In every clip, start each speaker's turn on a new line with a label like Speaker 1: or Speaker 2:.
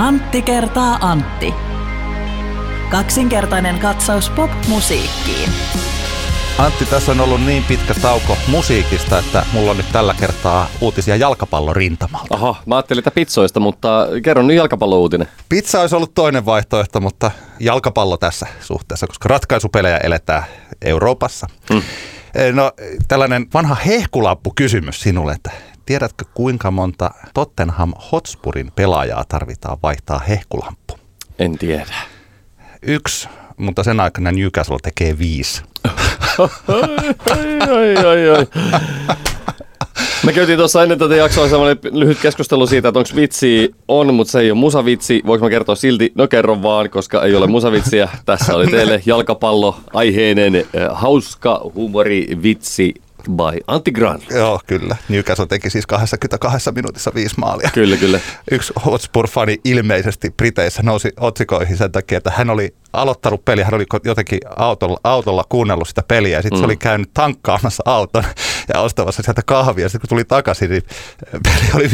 Speaker 1: Antti kertaa Antti. Kaksinkertainen katsaus pop-musiikkiin.
Speaker 2: Antti, tässä on ollut niin pitkä tauko musiikista, että mulla on nyt tällä kertaa uutisia jalkapallorintamalta.
Speaker 3: Aha, mä ajattelin, että pizzoista, mutta kerron nyt jalkapallouutinen.
Speaker 2: Pizza olisi ollut toinen vaihtoehto, mutta jalkapallo tässä suhteessa, koska ratkaisupelejä eletään Euroopassa. Hmm. No tällainen vanha hehkulappu kysymys sinulle, että tiedätkö kuinka monta Tottenham Hotspurin pelaajaa tarvitaan vaihtaa hehkulamppu?
Speaker 3: En tiedä.
Speaker 2: Yksi, mutta sen aikana Newcastle tekee viisi.
Speaker 3: ai, ai, ai, ai. Me käytiin tuossa ennen tätä jaksoa semmoinen lyhyt keskustelu siitä, että onko vitsi on, mutta se ei ole musavitsi. Voinko mä kertoa silti? No kerro vaan, koska ei ole musavitsiä. Tässä oli teille jalkapallo aiheinen hauska huumori vitsi by Antti Grant.
Speaker 2: Joo, kyllä. Newcastle teki siis 22 minuutissa viisi maalia.
Speaker 3: Kyllä, kyllä.
Speaker 2: Yksi Hotspur-fani ilmeisesti Briteissä nousi otsikoihin sen takia, että hän oli aloittanut peliä, hän oli jotenkin autolla, autolla kuunnellut sitä peliä ja sitten mm. se oli käynyt tankkaamassa auton ja ostamassa sieltä kahvia. Sitten kun tuli takaisin, niin peli oli 5-0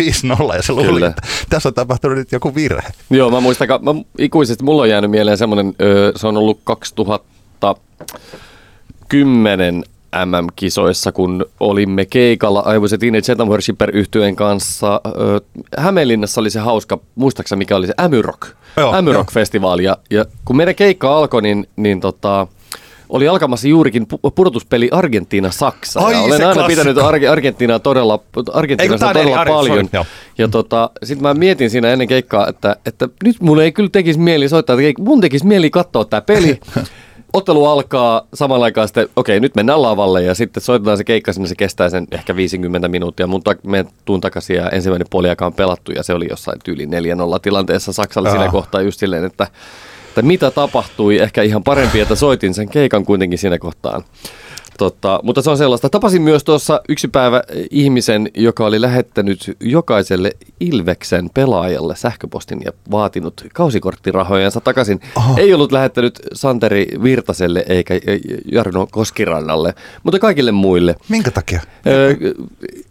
Speaker 2: ja se luuli, Kyllä. että tässä on tapahtunut nyt joku virhe.
Speaker 3: Joo, mä muistan, mä ikuisesti, mulla on jäänyt mieleen semmoinen, se on ollut 2010 MM-kisoissa, kun olimme keikalla Aivoiset Teenage Gentleman Worshipper yhtyeen kanssa. Hämeenlinnassa oli se hauska, muistaakseni mikä oli se Amyrock, Amyrock-festivaali. Ja, ja kun meidän keikka alkoi, niin, niin tota, oli alkamassa juurikin pudotuspeli Argentiina-Saksa. Ai, olen aina klassikko. pitänyt Ar- Argentiinaa todella, Argentiinasta todella Ari, paljon. Sorry, ja tota, sitten mä mietin siinä ennen keikkaa, että, että nyt mun ei kyllä tekisi mieli soittaa, että mun tekisi mieli katsoa tämä peli. ottelu alkaa samalla aikaa sitten, okei, nyt mennään lavalle ja sitten soitetaan se keikka sinne, se kestää sen ehkä 50 minuuttia. Mun ta- me tuun takaisin ja ensimmäinen puoli on pelattu ja se oli jossain tyyli 4-0 tilanteessa Saksalle siinä kohtaa just silleen, että, että mitä tapahtui. Ehkä ihan parempi, että soitin sen keikan kuitenkin siinä kohtaan. Tota, mutta se on sellaista. Tapasin myös tuossa yksi päivä ihmisen, joka oli lähettänyt jokaiselle Ilveksen pelaajalle sähköpostin ja vaatinut kausikorttirahojansa takaisin. Oho. Ei ollut lähettänyt Santeri Virtaselle eikä Jarno Koskirannalle, mutta kaikille muille.
Speaker 2: Minkä takia?
Speaker 3: Ö,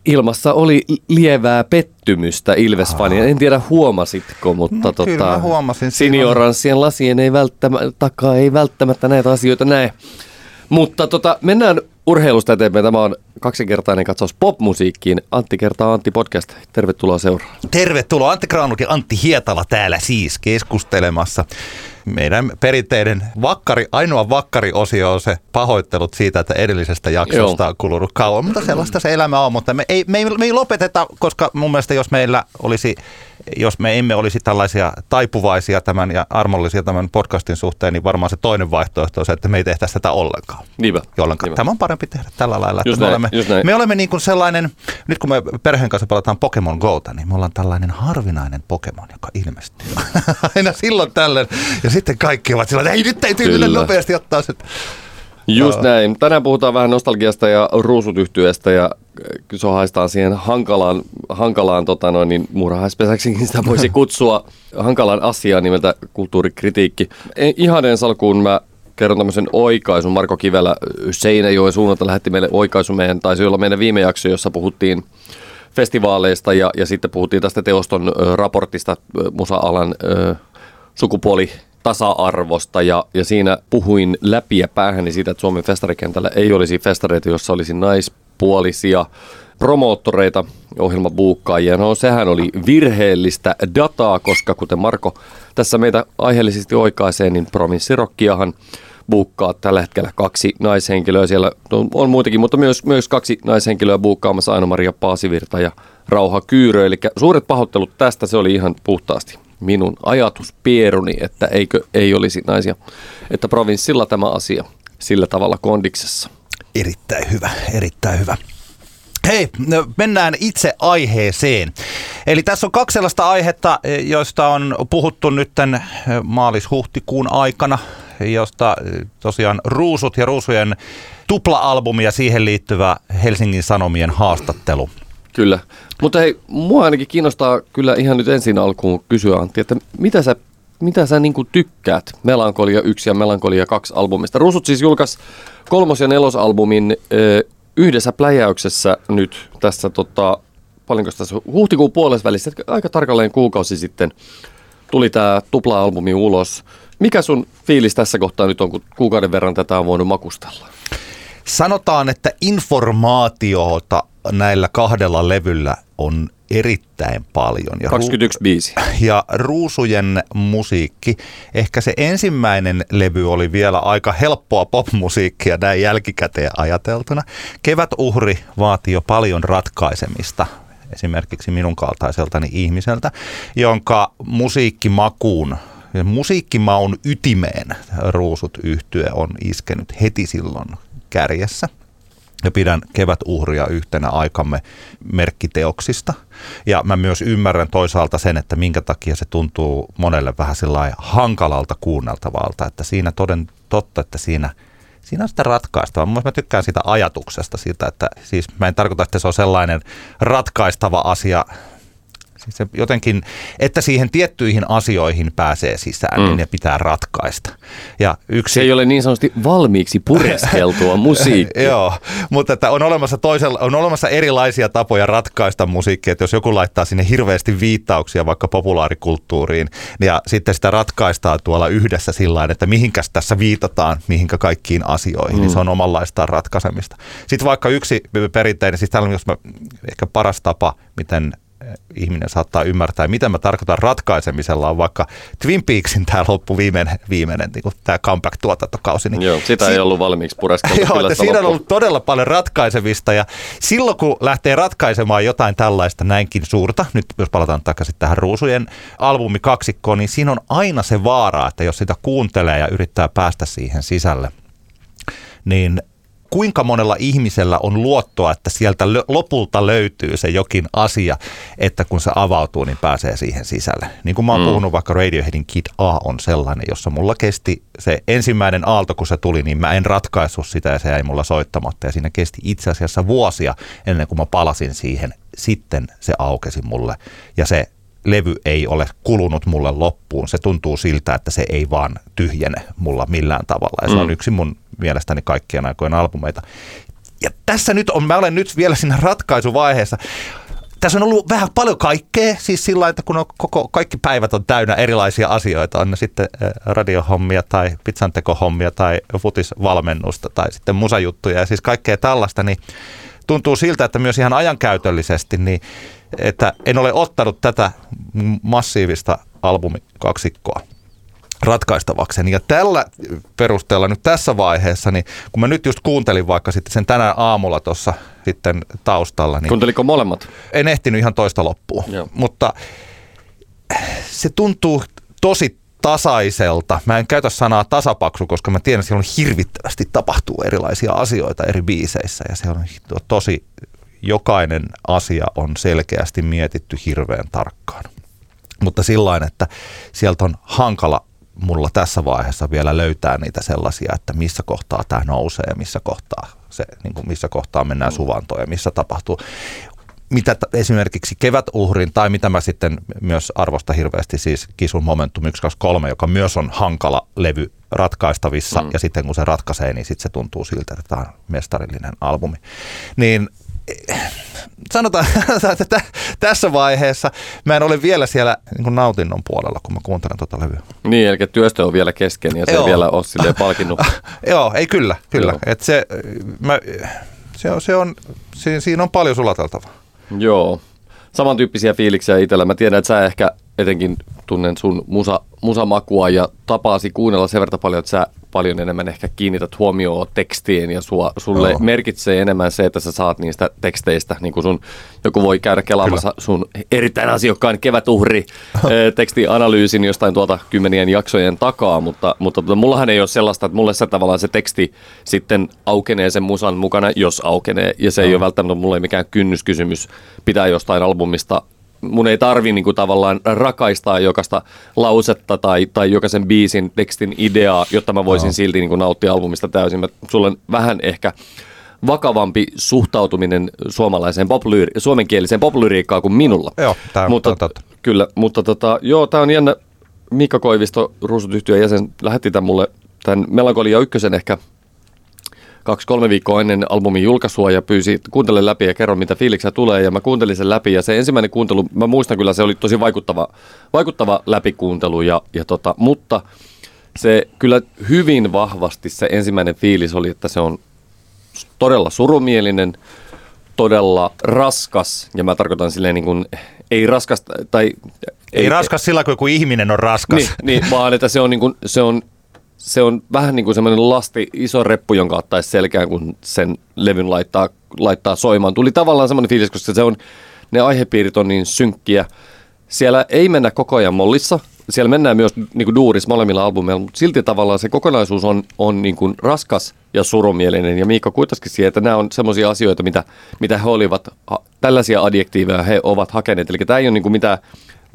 Speaker 3: ilmassa oli lievää pettymystä Ilves-fania. En tiedä huomasitko, mutta no, tota,
Speaker 2: kyllä huomasin.
Speaker 3: Sinioranssien lasien ei välttämättä, takaa ei välttämättä näitä asioita näe. Mutta tota, mennään urheilusta eteenpäin. Tämä on kaksinkertainen katsaus popmusiikkiin. Antti kertaa Antti podcast. Tervetuloa seuraan.
Speaker 2: Tervetuloa Antti Kraanut ja Antti Hietala täällä siis keskustelemassa. Meidän perinteinen vakkari, ainoa vakkari-osio on se pahoittelut siitä, että edellisestä jaksosta Joo. on kulunut kauan, mutta sellaista se elämä on. Mutta me ei, me ei, me ei lopeteta, koska mun mielestä jos meillä olisi jos me emme olisi tällaisia taipuvaisia tämän ja armollisia tämän podcastin suhteen, niin varmaan se toinen vaihtoehto on se, että me ei tehtäisi tätä ollenkaan.
Speaker 3: Niinpä.
Speaker 2: Ollenkaan. Niinpä. Tämä on parempi tehdä tällä lailla. Että me, näin, olemme, me olemme niin kuin sellainen, nyt kun me perheen kanssa pelataan Pokemon Gota, niin me ollaan tällainen harvinainen Pokemon, joka ilmestyy aina silloin tällöin. Ja sitten kaikki ovat sillä, että ei nyt täytyy Kyllä. nopeasti ottaa se.
Speaker 3: Just näin. Tänään puhutaan vähän nostalgiasta ja ruusutyhtyöstä ja haistaan siihen hankalaan, hankalaan tota noin, niin muurahaispesäksikin sitä voisi kutsua hankalaan asiaan nimeltä kulttuurikritiikki. E, ihan ensi alkuun mä kerron tämmöisen oikaisun. Marko Kivelä Seinäjoen suunnalta lähetti meille oikaisu meidän, taisi olla meidän viime jakso, jossa puhuttiin festivaaleista ja, ja sitten puhuttiin tästä teoston ö, raportista musa-alan ö, sukupuoli tasa-arvosta ja, ja siinä puhuin läpi ja päähäni siitä, että Suomen festarikentällä ei olisi festareita, jossa olisi naispuolisia promoottoreita, ohjelmabuukkaajia. No sehän oli virheellistä dataa, koska kuten Marko tässä meitä aiheellisesti oikaisee, niin provinssirokkiahan buukkaa tällä hetkellä kaksi naishenkilöä. Siellä on muitakin, mutta myös, myös kaksi naishenkilöä buukkaamassa Aino-Maria Paasivirta ja Rauha Kyyrö. Eli suuret pahoittelut tästä, se oli ihan puhtaasti minun ajatuspieruni, että eikö ei olisi naisia, että provinssilla tämä asia sillä tavalla kondiksessa.
Speaker 2: Erittäin hyvä, erittäin hyvä. Hei, no mennään itse aiheeseen. Eli tässä on kaksi sellaista aihetta, joista on puhuttu nyt maalis-huhtikuun aikana, josta tosiaan Ruusut ja Ruusujen tupla-albumi ja siihen liittyvä Helsingin Sanomien haastattelu.
Speaker 3: Kyllä. Mutta hei, mua ainakin kiinnostaa kyllä ihan nyt ensin alkuun kysyä Antti, että mitä sä, mitä sä niinku tykkäät Melankolia 1 ja Melankolia 2 albumista? Rusut siis julkaisi kolmos- ja nelosalbumin ö, yhdessä pläjäyksessä nyt tässä tota, paljonko tässä huhtikuun puolessa välissä, aika tarkalleen kuukausi sitten tuli tämä tupla-albumi ulos. Mikä sun fiilis tässä kohtaa nyt on, kun kuukauden verran tätä on voinut makustella?
Speaker 2: Sanotaan, että informaatiota näillä kahdella levyllä on erittäin paljon.
Speaker 3: Ja 21 biisi.
Speaker 2: Ja Ruusujen musiikki, ehkä se ensimmäinen levy oli vielä aika helppoa popmusiikkia näin jälkikäteen ajateltuna. Kevätuhri vaati jo paljon ratkaisemista esimerkiksi minun kaltaiseltani ihmiseltä, jonka musiikkimakuun musiikkimaun ytimeen ruusut yhtye on iskenyt heti silloin kärjessä ja pidän kevätuhria yhtenä aikamme merkkiteoksista. Ja mä myös ymmärrän toisaalta sen, että minkä takia se tuntuu monelle vähän hankalalta kuunneltavalta, että siinä toden totta, että siinä Siinä on sitä ratkaistava. Mä tykkään siitä ajatuksesta, siitä, että siis mä en tarkoita, että se on sellainen ratkaistava asia se jotenkin, että siihen tiettyihin asioihin pääsee sisään, mm. niin ne pitää ratkaista.
Speaker 3: Ja yksi... Se ei ole niin sanotusti valmiiksi pureskeltua musiikkia.
Speaker 2: Joo, mutta että on, olemassa toisella, on olemassa erilaisia tapoja ratkaista musiikkia, että jos joku laittaa sinne hirveästi viittauksia vaikka populaarikulttuuriin, ja sitten sitä ratkaistaan tuolla yhdessä sillä että mihinkäs tässä viitataan, mihinkä kaikkiin asioihin, mm. niin se on omanlaistaan ratkaisemista. Sitten vaikka yksi perinteinen, siis täällä on jos mä, ehkä paras tapa, miten ihminen saattaa ymmärtää, mitä mä tarkoitan ratkaisemisella on vaikka Twin Peaksin tämä loppu viimeinen, viimeinen niin tämä comeback-tuotantokausi.
Speaker 3: Niin Joo, sitä si- ei ollut valmiiksi pureskeltu.
Speaker 2: Joo, että siinä on ollut todella paljon ratkaisemista ja silloin kun lähtee ratkaisemaan jotain tällaista näinkin suurta, nyt jos palataan takaisin tähän Ruusujen albumikaksikkoon, niin siinä on aina se vaara, että jos sitä kuuntelee ja yrittää päästä siihen sisälle, niin kuinka monella ihmisellä on luottoa, että sieltä lopulta löytyy se jokin asia, että kun se avautuu, niin pääsee siihen sisälle. Niin kuin mä oon mm. puhunut, vaikka Radioheadin Kid A on sellainen, jossa mulla kesti se ensimmäinen aalto, kun se tuli, niin mä en ratkaissut sitä ja se jäi mulla soittamatta. Ja siinä kesti itse asiassa vuosia ennen kuin mä palasin siihen. Sitten se aukesi mulle ja se levy ei ole kulunut mulle loppuun. Se tuntuu siltä, että se ei vaan tyhjene mulla millään tavalla. Ja se on mm. yksi mun mielestäni kaikkien aikojen albumeita. Ja tässä nyt on, mä olen nyt vielä siinä ratkaisuvaiheessa. Tässä on ollut vähän paljon kaikkea, siis sillä että kun on koko, kaikki päivät on täynnä erilaisia asioita, on ne sitten radiohommia tai pizzantekohommia tai futisvalmennusta tai sitten musajuttuja ja siis kaikkea tällaista, niin tuntuu siltä, että myös ihan ajankäytöllisesti, niin että en ole ottanut tätä massiivista albumikaksikkoa ratkaistavakseni. Ja tällä perusteella nyt tässä vaiheessa, niin kun mä nyt just kuuntelin vaikka sitten sen tänään aamulla tuossa sitten taustalla. Niin
Speaker 3: Kuunteliko molemmat?
Speaker 2: En ehtinyt ihan toista loppuun, Joo. mutta se tuntuu tosi tasaiselta. Mä en käytä sanaa tasapaksu, koska mä tiedän, että siellä on hirvittävästi tapahtuu erilaisia asioita eri biiseissä ja se on tosi, jokainen asia on selkeästi mietitty hirveän tarkkaan. Mutta sillä että sieltä on hankala mulla tässä vaiheessa vielä löytää niitä sellaisia, että missä kohtaa tämä nousee ja missä kohtaa, se, niin kuin missä kohtaa mennään mm. suvantoon ja missä tapahtuu. Mitä t- esimerkiksi kevätuhrin tai mitä mä sitten myös arvosta hirveästi siis Kisun Momentum 123, joka myös on hankala levy ratkaistavissa mm. ja sitten kun se ratkaisee, niin sitten se tuntuu siltä, että tämä on mestarillinen albumi. Niin sanotaan, että tässä vaiheessa mä en ole vielä siellä niin nautinnon puolella, kun mä kuuntelen tuota levyä.
Speaker 3: Niin, eli työstö on vielä kesken ja se Joo. ei vielä ole silleen palkinnut.
Speaker 2: Joo, ei kyllä, kyllä. Joo. Et se, mä, se, on, se on, siinä, siinä on paljon sulateltavaa.
Speaker 3: Joo. Samantyyppisiä fiiliksiä itsellä. Mä tiedän, että sä ehkä etenkin tunnen sun musa, musamakua ja tapaasi kuunnella sen verran paljon, että sä paljon enemmän ehkä kiinnität huomioon tekstiin ja sua, sulle oh. merkitsee enemmän se, että sä saat niistä teksteistä, niin kuin sun, joku voi käydä kelaamassa Kyllä. sun erittäin asiakkaan kevätuhri tekstianalyysin jostain tuolta kymmenien jaksojen takaa, mutta, mutta tota, mullahan ei ole sellaista, että mulle se tavallaan se teksti sitten aukenee sen musan mukana, jos aukenee, ja se oh. ei ole välttämättä mulle mikään kynnyskysymys pitää jostain albumista mun ei tarvi niin kuin tavallaan rakaistaa jokaista lausetta tai, tai jokaisen biisin tekstin ideaa, jotta mä voisin no. silti niin kuin nauttia albumista täysin. Mä, sulla on vähän ehkä vakavampi suhtautuminen suomalaiseen poplyri- suomenkieliseen poplyriikkaan kuin minulla.
Speaker 2: Joo, tämä
Speaker 3: mutta, on
Speaker 2: totta.
Speaker 3: Kyllä, mutta tota, joo, tämä on jännä. Mikka Koivisto, Ruusutyhtyön jäsen, lähetti tämän mulle tämän Melankolia ykkösen ehkä kaksi-kolme viikkoa ennen albumin julkaisua ja pyysi kuuntele läpi ja kerro, mitä fiiliksiä tulee. Ja mä kuuntelin sen läpi ja se ensimmäinen kuuntelu, mä muistan kyllä, se oli tosi vaikuttava, vaikuttava läpikuuntelu, ja, ja tota, mutta se kyllä hyvin vahvasti se ensimmäinen fiilis oli, että se on todella surumielinen, todella raskas, ja mä tarkoitan silleen niin kuin, ei raskas, tai...
Speaker 2: Ei, ei raskas sillä kun ihminen on raskas.
Speaker 3: Niin, niin vaan että se on, niin kuin, se on se on vähän niin kuin semmoinen lasti, iso reppu, jonka ottaisi selkään, kun sen levyn laittaa, laittaa soimaan. Tuli tavallaan semmoinen fiilis, koska se on, ne aihepiirit on niin synkkiä. Siellä ei mennä koko ajan mollissa, siellä mennään myös niin kuin duuris molemmilla albumeilla, mutta silti tavallaan se kokonaisuus on, on niin kuin raskas ja surumielinen. Ja Miikka kuitaskin siihen, että nämä on semmoisia asioita, mitä, mitä he olivat, tällaisia adjektiiveja he ovat hakeneet. Eli tämä ei ole niin kuin mitään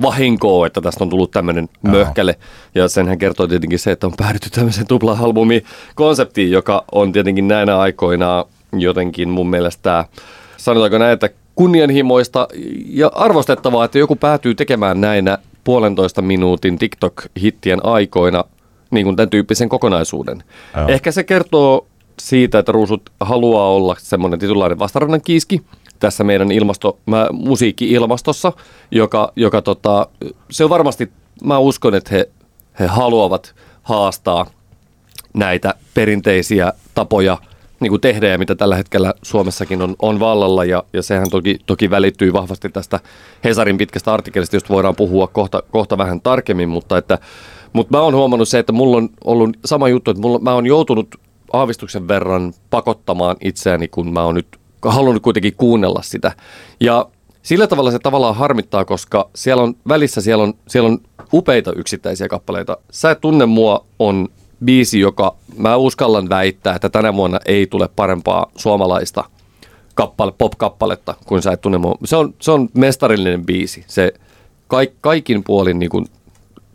Speaker 3: vahinkoa, että tästä on tullut tämmöinen möhkäle. Ja senhän kertoo tietenkin se, että on päädytty tämmöiseen tupla-albumi konseptiin, joka on tietenkin näinä aikoina jotenkin mun mielestä, sanotaanko näin, että kunnianhimoista ja arvostettavaa, että joku päätyy tekemään näinä puolentoista minuutin TikTok-hittien aikoina niin kuin tämän tyyppisen kokonaisuuden. Joo. Ehkä se kertoo siitä, että Ruusut haluaa olla semmoinen titulainen vastarannan kiiski, tässä meidän ilmasto, mä, musiikki-ilmastossa, joka, joka tota, se on varmasti, mä uskon, että he, he haluavat haastaa näitä perinteisiä tapoja niin kuin tehdä ja mitä tällä hetkellä Suomessakin on, on vallalla. Ja, ja sehän toki, toki välittyy vahvasti tästä Hesarin pitkästä artikkelista, josta voidaan puhua kohta, kohta vähän tarkemmin, mutta että mutta mä oon huomannut se, että mulla on ollut sama juttu, että mulla, mä oon joutunut aavistuksen verran pakottamaan itseäni, kun mä oon nyt halunnut kuitenkin kuunnella sitä. Ja sillä tavalla se tavallaan harmittaa, koska siellä on välissä siellä on, siellä on upeita yksittäisiä kappaleita. Sä et tunne mua on biisi, joka mä uskallan väittää, että tänä vuonna ei tule parempaa suomalaista kappale, pop-kappaletta kuin sä et tunne mua. Se on, se on mestarillinen biisi. Se kaik, kaikin puolin niin kuin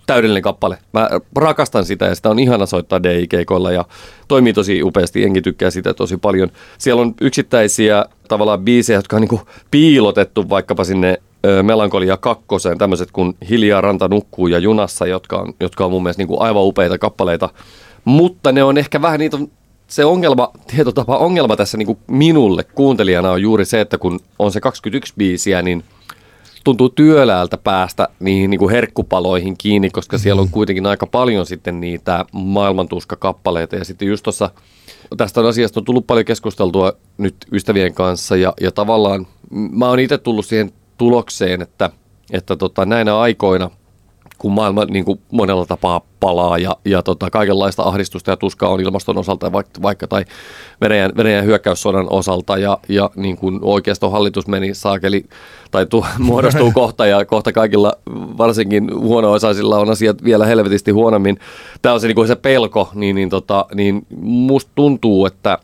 Speaker 3: täydellinen kappale. Mä rakastan sitä ja sitä on ihana soittaa DJ-keikoilla ja toimii tosi upeasti. Enkin tykkää sitä tosi paljon. Siellä on yksittäisiä tavallaan biisejä, jotka on niin piilotettu vaikkapa sinne Melankolia kakkoseen, tämmöiset kuin Hiljaa ranta nukkuu ja Junassa, jotka on, jotka on mun mielestä niin aivan upeita kappaleita. Mutta ne on ehkä vähän niitä se ongelma, tietotapa ongelma tässä niin minulle kuuntelijana on juuri se, että kun on se 21 biisiä, niin – tuntuu työläältä päästä niihin niin kuin herkkupaloihin kiinni, koska siellä on mm. kuitenkin aika paljon sitten niitä maailmantuskakappaleita. Ja sitten just tuossa, tästä on asiasta on tullut paljon keskusteltua nyt ystävien kanssa ja, ja tavallaan mä oon itse tullut siihen tulokseen, että, että tota, näinä aikoina – kun maailma niin kuin monella tapaa palaa ja, ja tota, kaikenlaista ahdistusta ja tuskaa on ilmaston osalta vaikka, vaikka tai Venäjän, Venäjän hyökkäyssodan osalta ja, ja niin kuin oikeastaan hallitus meni saakeli tai tu, muodostuu kohta ja kohta kaikilla varsinkin huono-osaisilla on asiat vielä helvetisti huonommin. Tämä on se, niin kuin se pelko, niin, niin, tota, niin musta tuntuu, että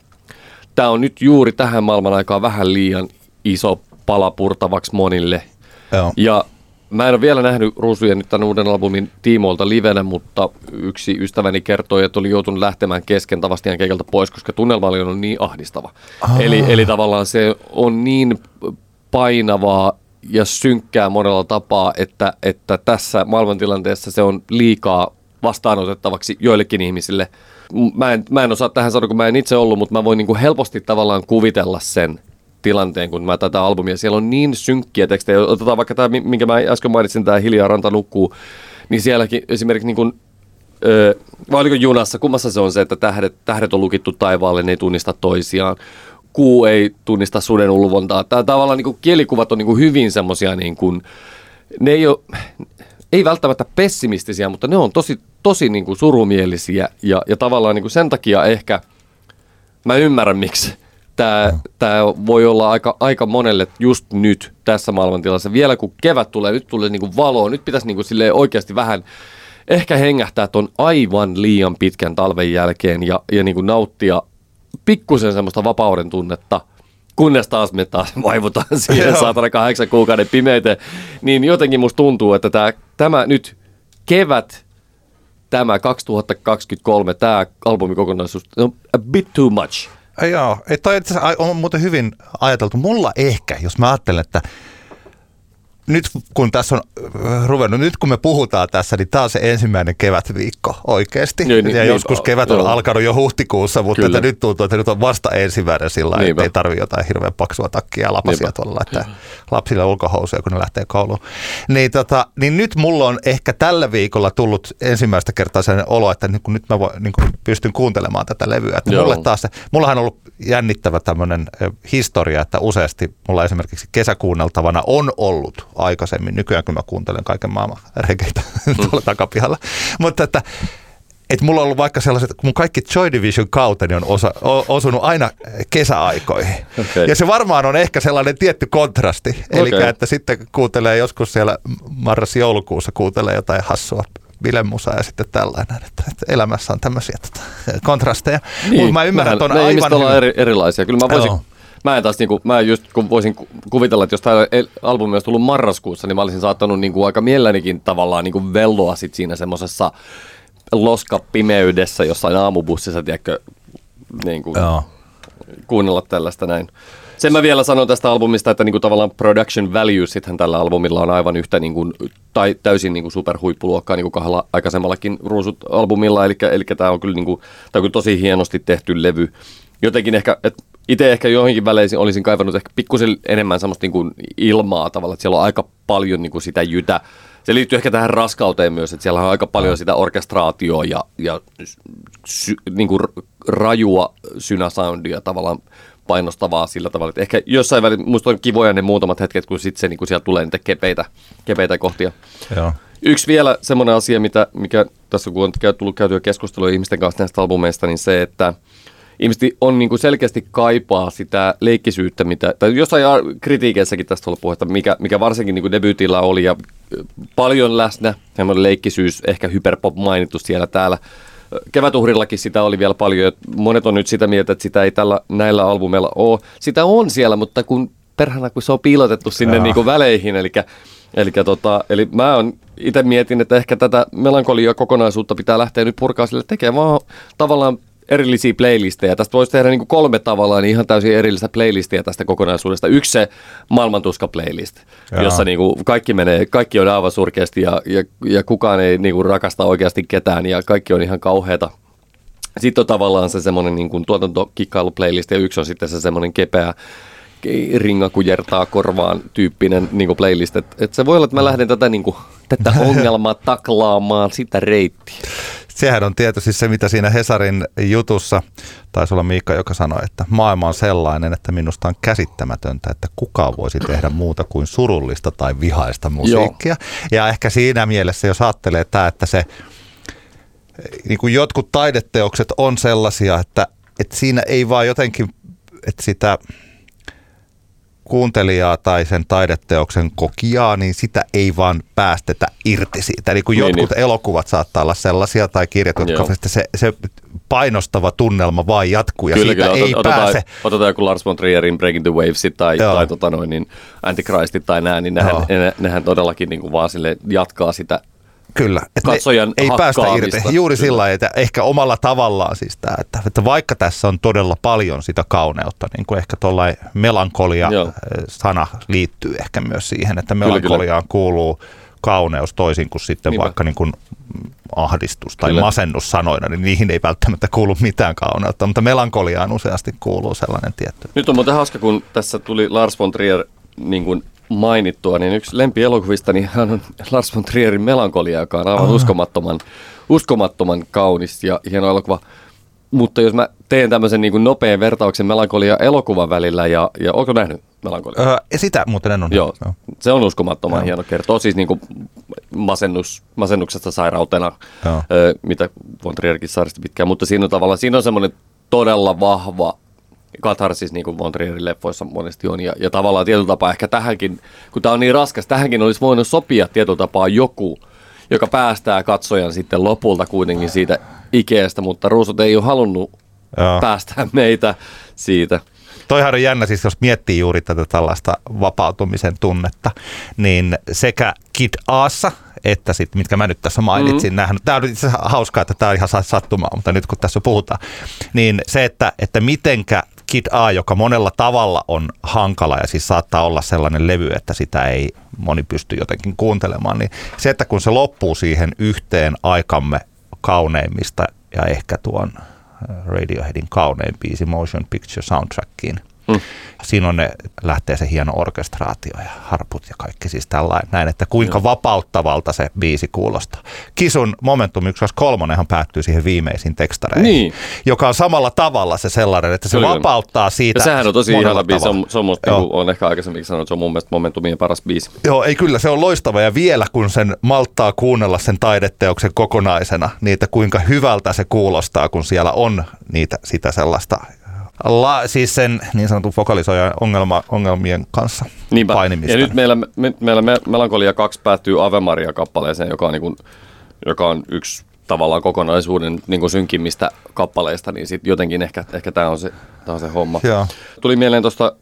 Speaker 3: tämä on nyt juuri tähän maailman aikaan vähän liian iso pala purtavaksi monille. Joo. Ja Mä en ole vielä nähnyt Ruusujen nyt tämän uuden albumin tiimoilta livenä, mutta yksi ystäväni kertoi, että oli joutunut lähtemään kesken Tavastian keikalta pois, koska tunnelma oli ollut niin ahdistava. Eli, eli tavallaan se on niin painavaa ja synkkää monella tapaa, että, että tässä maailmantilanteessa se on liikaa vastaanotettavaksi joillekin ihmisille. Mä en, mä en osaa tähän sanoa, kun mä en itse ollut, mutta mä voin niin kuin helposti tavallaan kuvitella sen, tilanteen, kun mä tätä albumia. Siellä on niin synkkiä tekstejä. Otetaan vaikka tämä, minkä mä äsken mainitsin, tämä Hiljaa ranta nukkuu. Niin sielläkin esimerkiksi niin kuin, öö, vai oliko junassa, kummassa se on se, että tähdet, tähdet on lukittu taivaalle, ne ei tunnista toisiaan. Kuu ei tunnista suden ulvontaa. Tämä tavallaan niin kuin, kielikuvat on niin kuin, hyvin semmoisia, niin kuin, ne ei ole, ei välttämättä pessimistisiä, mutta ne on tosi, tosi niin kuin surumielisiä ja, ja tavallaan niin kuin sen takia ehkä mä ymmärrän, miksi tämä, tämä voi olla aika, aika monelle just nyt tässä maailmantilassa. Vielä kun kevät tulee, nyt tulee niin kuin valoa, nyt pitäisi niin kuin oikeasti vähän ehkä hengähtää tuon aivan liian pitkän talven jälkeen ja, ja niin kuin nauttia pikkusen semmoista vapauden tunnetta, kunnes taas me taas vaivutaan siihen saatana kahdeksan kuukauden pimeyteen. Niin jotenkin musta tuntuu, että tämä, tämä nyt kevät, tämä 2023, tämä albumikokonaisuus on a bit too much.
Speaker 2: Joo, toi on muuten hyvin ajateltu. Mulla ehkä, jos mä ajattelen, että nyt kun tässä on äh, ruvennut, nyt kun me puhutaan tässä, niin tämä on se ensimmäinen kevätviikko oikeasti. Niin, niin, ja niin, joskus kevät on joo. alkanut jo huhtikuussa, mutta että nyt tuntuu, että nyt on vasta ensimmäinen sillä että ei tarvitse jotain hirveän paksua takkia ja lapasia Niinpä. tuolla laittaa lapsille ulkohousuja, kun ne lähtee kouluun. Niin, tota, niin nyt mulla on ehkä tällä viikolla tullut ensimmäistä kertaa sellainen olo, että niin kun nyt mä voin, niin kun pystyn kuuntelemaan tätä levyä. Että mulle taas, mullahan on ollut jännittävä tämmöinen historia, että useasti mulla esimerkiksi kesäkuunneltavana on ollut aikaisemmin. Nykyään kun mä kuuntelen kaiken maailman rekeitä mm. tuolla takapihalla. Mutta että että mulla on ollut vaikka sellaiset, mun kaikki Joy Division kauteni on osa, o, osunut aina kesäaikoihin. Okay. Ja se varmaan on ehkä sellainen tietty kontrasti. Okay. Eli että sitten kuuntelee joskus siellä marras-joulukuussa kuuntelee jotain hassua bilemusaa ja sitten tällainen, että, että elämässä on tämmöisiä tota, kontrasteja. Niin, Mutta mä ymmärrän, että on aivan...
Speaker 3: Me eri, erilaisia. Kyllä mä voisin, Joo. Mä en taas niinku, mä just kun voisin kuvitella, että jos tämä albumi olisi tullut marraskuussa, niin mä olisin saattanut niinku aika mielellänikin tavallaan niinku velloa sit siinä semmoisessa loskapimeydessä jossain aamubussissa, tiedätkö, niinku, kuunnella tällaista näin. Sen mä vielä sanon tästä albumista, että niinku tavallaan production value sitten tällä albumilla on aivan yhtä niinku, tai täysin niinku superhuippuluokkaa niinku kahdella aikaisemmallakin ruusut-albumilla, eli, eli tämä on, kyllä niinku, tää on kyllä tosi hienosti tehty levy. Jotenkin ehkä, että itse ehkä johonkin väleisin olisin kaivannut ehkä pikkusen enemmän semmoista niin kuin ilmaa tavalla, että siellä on aika paljon niin kuin sitä jytä. Se liittyy ehkä tähän raskauteen myös, että siellä on aika paljon sitä orkestraatioa ja, ja sy, niin kuin rajua synäsoundia tavallaan painostavaa sillä tavalla, että ehkä jossain väliin, musta on kivoja ne muutamat hetket, kun sitten se niin kuin sieltä tulee niitä kepeitä, kepeitä kohtia. Joo. Yksi vielä semmoinen asia, mitä, mikä tässä kun on tullut käytyä keskustelua ihmisten kanssa näistä albumeista, niin se, että – ihmiset on niin kuin selkeästi kaipaa sitä leikkisyyttä, mitä, tai jossain kritiikeissäkin tästä ollut puhetta, mikä, mikä varsinkin niin kuin debyytillä oli ja paljon läsnä, semmoinen leikkisyys, ehkä hyperpop mainittu siellä täällä. Kevätuhrillakin sitä oli vielä paljon, monet on nyt sitä mieltä, että sitä ei tällä, näillä albumeilla ole. Sitä on siellä, mutta kun perhana, kun se on piilotettu sinne niin kuin väleihin, eli Eli, tota, eli mä on itse mietin, että ehkä tätä melankolia kokonaisuutta pitää lähteä nyt purkaa sille tekemään vaan tavallaan erillisiä playlisteja. Tästä voisi tehdä niin kuin kolme tavallaan niin ihan täysin erillistä playlistia tästä kokonaisuudesta. Yksi se maailmantuska playlist, Jaa. jossa niin kuin kaikki menee, kaikki on aivan surkeasti ja, ja, ja kukaan ei niin kuin rakasta oikeasti ketään ja kaikki on ihan kauheata. Sitten on tavallaan se semmoinen niin kuin tuotantokikkailu-playlist ja yksi on sitten se semmoinen kepeä ringa kujertaa korvaan tyyppinen niin playlist. Et, et se voi olla, että mä lähden tätä, niin kuin, tätä ongelmaa taklaamaan sitä reittiä
Speaker 2: sehän on tietysti se, mitä siinä Hesarin jutussa, taisi olla Miikka, joka sanoi, että maailma on sellainen, että minusta on käsittämätöntä, että kukaan voisi tehdä muuta kuin surullista tai vihaista musiikkia. Joo. Ja ehkä siinä mielessä, jos ajattelee tämä, että se, niin kuin jotkut taideteokset on sellaisia, että, että siinä ei vaan jotenkin, että sitä kuuntelijaa tai sen taideteoksen kokijaa, niin sitä ei vaan päästetä irti siitä. Eli kun niin, jotkut niin. elokuvat saattaa olla sellaisia tai kirjat, jotka se, se painostava tunnelma vaan jatkuu ja kyllä, siitä kyllä. ei otetaan, pääse.
Speaker 3: Otetaan joku Lars von Trierin Breaking the Waves tai, tai tota noin, niin Antichristit tai nämä, niin nehän, ne, nehän todellakin niin kuin vaan sille jatkaa sitä
Speaker 2: Kyllä, että katsojan ei päästä irti. Juuri Kyllä. sillä että ehkä omalla tavallaan siis tämä, että, että vaikka tässä on todella paljon sitä kauneutta, niin kuin ehkä tuollainen melankolia-sana eh, liittyy ehkä myös siihen, että melankoliaan kuuluu kauneus toisin kuin sitten Niinpä. vaikka niin kuin ahdistus tai Kyllä. masennus sanoina, niin niihin ei välttämättä kuulu mitään kauneutta, mutta melankoliaan useasti kuuluu sellainen tietty.
Speaker 3: Nyt on muuten hauska, kun tässä tuli Lars von Trier niin kuin mainittua, niin yksi lempielokuvista niin hän on Lars von Trierin Melankolia, joka on aivan oh. uskomattoman, uskomattoman kaunis ja hieno elokuva. Mutta jos mä teen tämmöisen niin kuin nopean vertauksen Melankolia elokuvan välillä, ja, ja onko nähnyt Melankolia? Öö,
Speaker 2: sitä muuten en ole.
Speaker 3: Joo, no. se on uskomattoman Joo. hieno. Kertoo siis niin kuin masennus, masennuksesta sairautena, öö, mitä von Trierkin saaristi pitkään. Mutta siinä on tavallaan, siinä on semmoinen todella vahva katarsis, niin kuin Montrierin leffoissa monesti on. Ja, ja tavallaan tietyllä tapaa ehkä tähänkin, kun tämä on niin raskas, tähänkin olisi voinut sopia tietyllä tapaa joku, joka päästää katsojan sitten lopulta kuitenkin siitä Ikeestä, mutta Ruusut ei ole halunnut Joo. päästää meitä siitä.
Speaker 2: Toihan on jännä, siis jos miettii juuri tätä tällaista vapautumisen tunnetta, niin sekä Kid Aassa, että sitten, mitkä mä nyt tässä mainitsin, mm. nähnyt. Tämä on itse hauskaa, että tämä on ihan sattumaa, mutta nyt kun tässä puhutaan, niin se, että, että mitenkä Kid A, joka monella tavalla on hankala ja siis saattaa olla sellainen levy, että sitä ei moni pysty jotenkin kuuntelemaan, niin se, että kun se loppuu siihen yhteen aikamme kauneimmista ja ehkä tuon Radioheadin kaunein biisi Motion Picture Soundtrackiin – Mm. Siinä on ne, lähtee se hieno orkestraatio ja harput ja kaikki siis tällainen näin, että kuinka Joo. vapauttavalta se biisi kuulostaa. Kisun Momentum 123 päättyy siihen viimeisiin tekstareihin, niin. joka on samalla tavalla se sellainen, että se Kyllä. vapauttaa siitä.
Speaker 3: Ja sehän on tosi ihana biisi, se on, se on, musta, niin on ehkä aikaisemmin sanonut, se on mun mielestä Momentumien paras biisi.
Speaker 2: Joo, ei kyllä, se on loistava ja vielä kun sen malttaa kuunnella sen taideteoksen kokonaisena, niin että kuinka hyvältä se kuulostaa, kun siellä on niitä, sitä sellaista la, siis sen niin sanotun fokalisoijan ongelma, ongelmien kanssa Niinpä. painimista.
Speaker 3: Ja nyt meillä, me, meillä Melankolia 2 päättyy Ave Maria-kappaleeseen, joka on, niin kuin, joka on yksi tavallaan kokonaisuuden niin kuin synkimmistä kappaleista, niin sitten jotenkin ehkä, ehkä tämä on, se, tää on se homma.
Speaker 2: Joo.
Speaker 3: Tuli mieleen tuosta,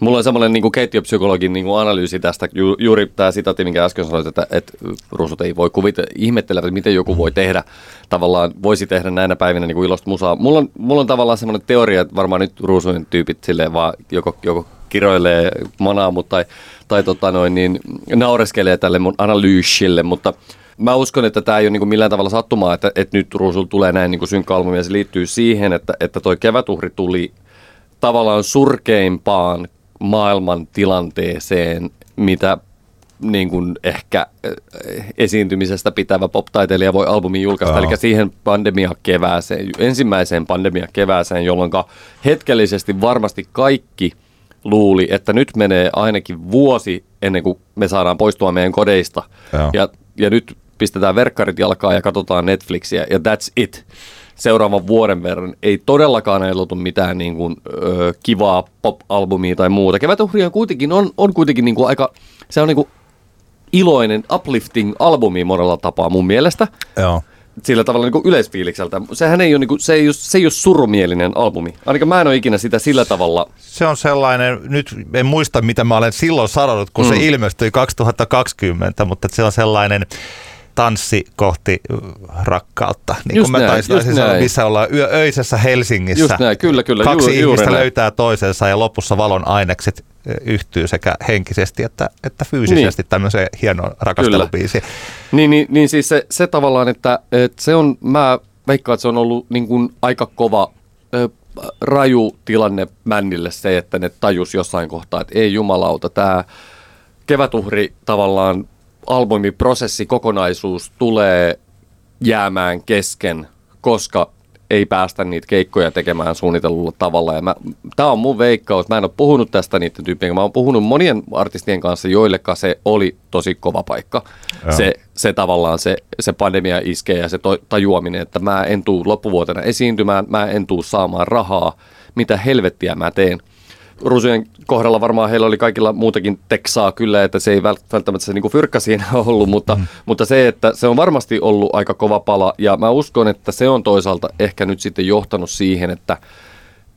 Speaker 3: mulla on semmoinen niin keittiöpsykologin niin kuin analyysi tästä, ju, juuri tämä sitaatti, minkä äsken sanoit, että, että ruusut ei voi kuvitella, ihmettellä, että miten joku voi tehdä, tavallaan voisi tehdä näinä päivinä niin kuin ilosta musaa. Mulla on, mulla on tavallaan semmoinen teoria, että varmaan nyt ruusujen tyypit silleen vaan joko, joko kiroilee manaa, mutta tai, tai tota noin, niin naureskelee tälle mun analyysille, mutta Mä uskon, että tämä ei ole niin millään tavalla sattumaa, että, että nyt Ruusulla tulee näin niin synkkä albumi, ja se liittyy siihen, että, että toi kevätuhri tuli tavallaan surkeimpaan maailman tilanteeseen, mitä niin kuin ehkä eh, esiintymisestä pitävä pop-taiteilija voi albumin julkaista, Joo. eli siihen pandemia-kevääseen, ensimmäiseen pandemia-kevääseen, jolloin hetkellisesti varmasti kaikki luuli, että nyt menee ainakin vuosi ennen kuin me saadaan poistua meidän kodeista. Ja, ja nyt pistetään verkkarit jalkaa ja katsotaan Netflixiä ja that's it. Seuraavan vuoden verran ei todellakaan elotu mitään niin kuin, ö, kivaa pop-albumia tai muuta. Kevätuhri on kuitenkin, on, on kuitenkin niin kuin aika, se on niin kuin iloinen, uplifting albumi monella tapaa mun mielestä.
Speaker 2: Joo
Speaker 3: sillä tavalla niin yleisfiilikseltä. Sehän ei ole, niin kuin, se ei ole, se ei ole surumielinen albumi. Ainakaan mä en ole ikinä sitä sillä tavalla.
Speaker 2: Se on sellainen, nyt en muista mitä mä olen silloin sanonut, kun mm. se ilmestyi 2020, mutta se on sellainen tanssi kohti rakkautta. Niin just kuin mä taisin näin, sanoa, missä ollaan yö, öisessä Helsingissä.
Speaker 3: Just näin, kyllä, kyllä.
Speaker 2: Kaksi
Speaker 3: juuri,
Speaker 2: ihmistä juuri löytää toisensa ja lopussa valon ainekset yhtyy sekä henkisesti että, että fyysisesti niin. tämmöiseen hienoon rakastelubiisiin.
Speaker 3: Niin, niin, niin siis se, se tavallaan, että, että se on, mä veikkaan, että se on ollut niin kuin aika kova raju tilanne männille se, että ne tajus jossain kohtaa, että ei jumalauta, tämä kevätuhri tavallaan albumiprosessi, kokonaisuus tulee jäämään kesken, koska ei päästä niitä keikkoja tekemään suunnitellulla tavalla. Ja tämä on mun veikkaus. Mä en ole puhunut tästä niiden tyyppien. Mä oon puhunut monien artistien kanssa, joilleka se oli tosi kova paikka. Se, se tavallaan se, se pandemia iskee ja se to, tajuaminen, että mä en tuu loppuvuotena esiintymään, mä en tuu saamaan rahaa. Mitä helvettiä mä teen? Rusujen kohdalla varmaan heillä oli kaikilla muutakin teksaa kyllä, että se ei välttämättä se niin fyrkka siinä ollut, mutta, mm. mutta se, että se on varmasti ollut aika kova pala ja mä uskon, että se on toisaalta ehkä nyt sitten johtanut siihen, että,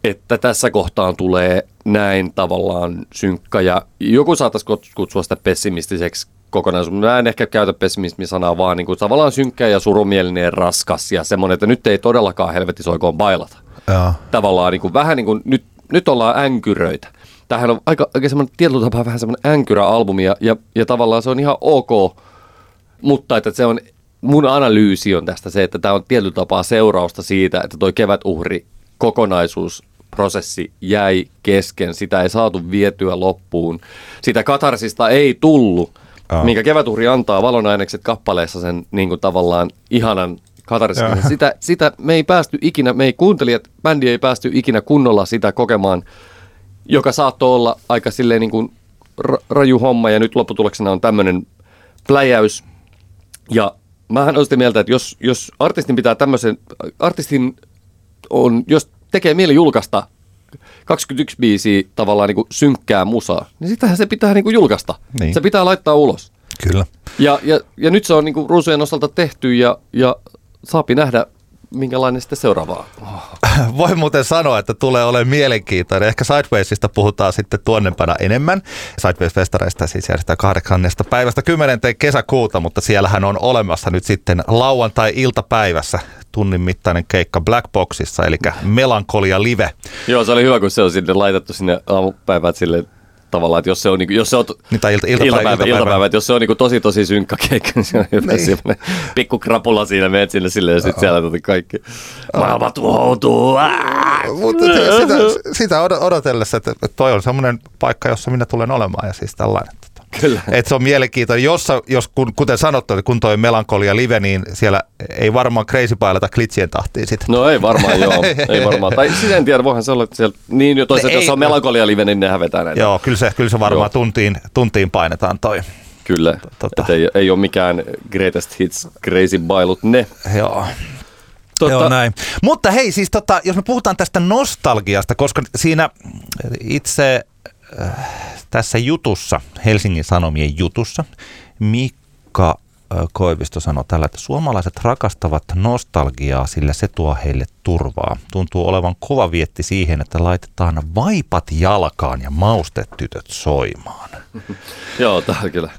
Speaker 3: että tässä kohtaan tulee näin tavallaan synkkä ja joku saattaisi kutsua sitä pessimistiseksi kokonaisuus. Mä en ehkä käytä pessimismi-sanaa, vaan niin kuin tavallaan synkkä ja surumielinen ja raskas ja semmoinen, että nyt ei todellakaan helvetisoikoon bailata. Ja. Tavallaan niin kuin, vähän niin kuin nyt nyt ollaan änkyröitä. Tämähän on aika, aika semmoinen tietyllä tapaa vähän semmoinen änkyrä-albumi ja, ja, ja tavallaan se on ihan ok, mutta että se on, mun analyysi on tästä se, että tämä on tietyllä tapaa seurausta siitä, että toi kevätuhri kokonaisuus prosessi jäi kesken, sitä ei saatu vietyä loppuun. Sitä katarsista ei tullut, oh. minkä kevätuhri antaa valonainekset kappaleessa sen niin kuin tavallaan ihanan katarsia. Sitä, sitä me ei päästy ikinä, me ei kuuntelijat, bändi ei päästy ikinä kunnolla sitä kokemaan, joka saattoi olla aika silleen niin kuin raju homma ja nyt lopputuloksena on tämmöinen pläjäys. Ja mähän olen sitä mieltä, että jos, jos artistin pitää tämmöisen, artistin on, jos tekee mieli julkaista 21 biisiä tavallaan niin kuin synkkää musaa, niin sitähän se pitää niin kuin julkaista. Niin. Se pitää laittaa ulos.
Speaker 2: Kyllä.
Speaker 3: Ja, ja, ja nyt se on niin kuin ruusujen osalta tehty ja, ja saapi nähdä, minkälainen sitten seuraavaa.
Speaker 2: Voi muuten sanoa, että tulee olemaan mielenkiintoinen. Ehkä Sidewaysista puhutaan sitten tuonnempana enemmän. Sideways-festareista siis järjestetään 8. päivästä 10. kesäkuuta, mutta siellähän on olemassa nyt sitten lauantai-iltapäivässä tunnin mittainen keikka Black Boxissa, eli Melankolia Live.
Speaker 3: Joo, se oli hyvä, kun se on sitten laitettu sinne aamupäivät sille tavallaan, että jos se on, niin, jos se on
Speaker 2: niin, tai ilta, iltapäivä,
Speaker 3: iltapäivä, iltapäivä, iltapäivä, että jos se on niin tosi tosi synkkä keikka, niin se on hyvä niin. pikku krapula siinä, menet sinne silleen ja sitten siellä tuli kaikki maailma tuhoutuu.
Speaker 2: Mutta sitä, sitä odotellessa, että toi on semmoinen paikka, jossa minä tulen olemaan ja siis tällainen.
Speaker 3: Kyllä.
Speaker 2: Et se on mielenkiintoinen. Jossa, jos, kuten sanottu, kun toi melankolia live, niin siellä ei varmaan crazy pailata klitsien tahtiin sit.
Speaker 3: No ei varmaan, joo. ei varmaan. Tai siis en tiedä, voihan se olla, että siellä, niin toisaalta, jos on melankolia live, niin nehän vetää näitä.
Speaker 2: Joo, kyllä se, kyllä se varmaan tuntiin, tuntiin painetaan toi.
Speaker 3: Kyllä, tota. ei, ei ole mikään greatest hits crazy bailut ne.
Speaker 2: Joo. Totta. Joo, näin. Mutta hei, siis tota, jos me puhutaan tästä nostalgiasta, koska siinä itse tässä jutussa, Helsingin Sanomien jutussa, Mikka Koivisto sanoi tällä, että suomalaiset rakastavat nostalgiaa, sillä se tuo heille turvaa. Tuntuu olevan kova vietti siihen, että laitetaan vaipat jalkaan ja maustetytöt soimaan.
Speaker 3: Joo, tämä kyllä.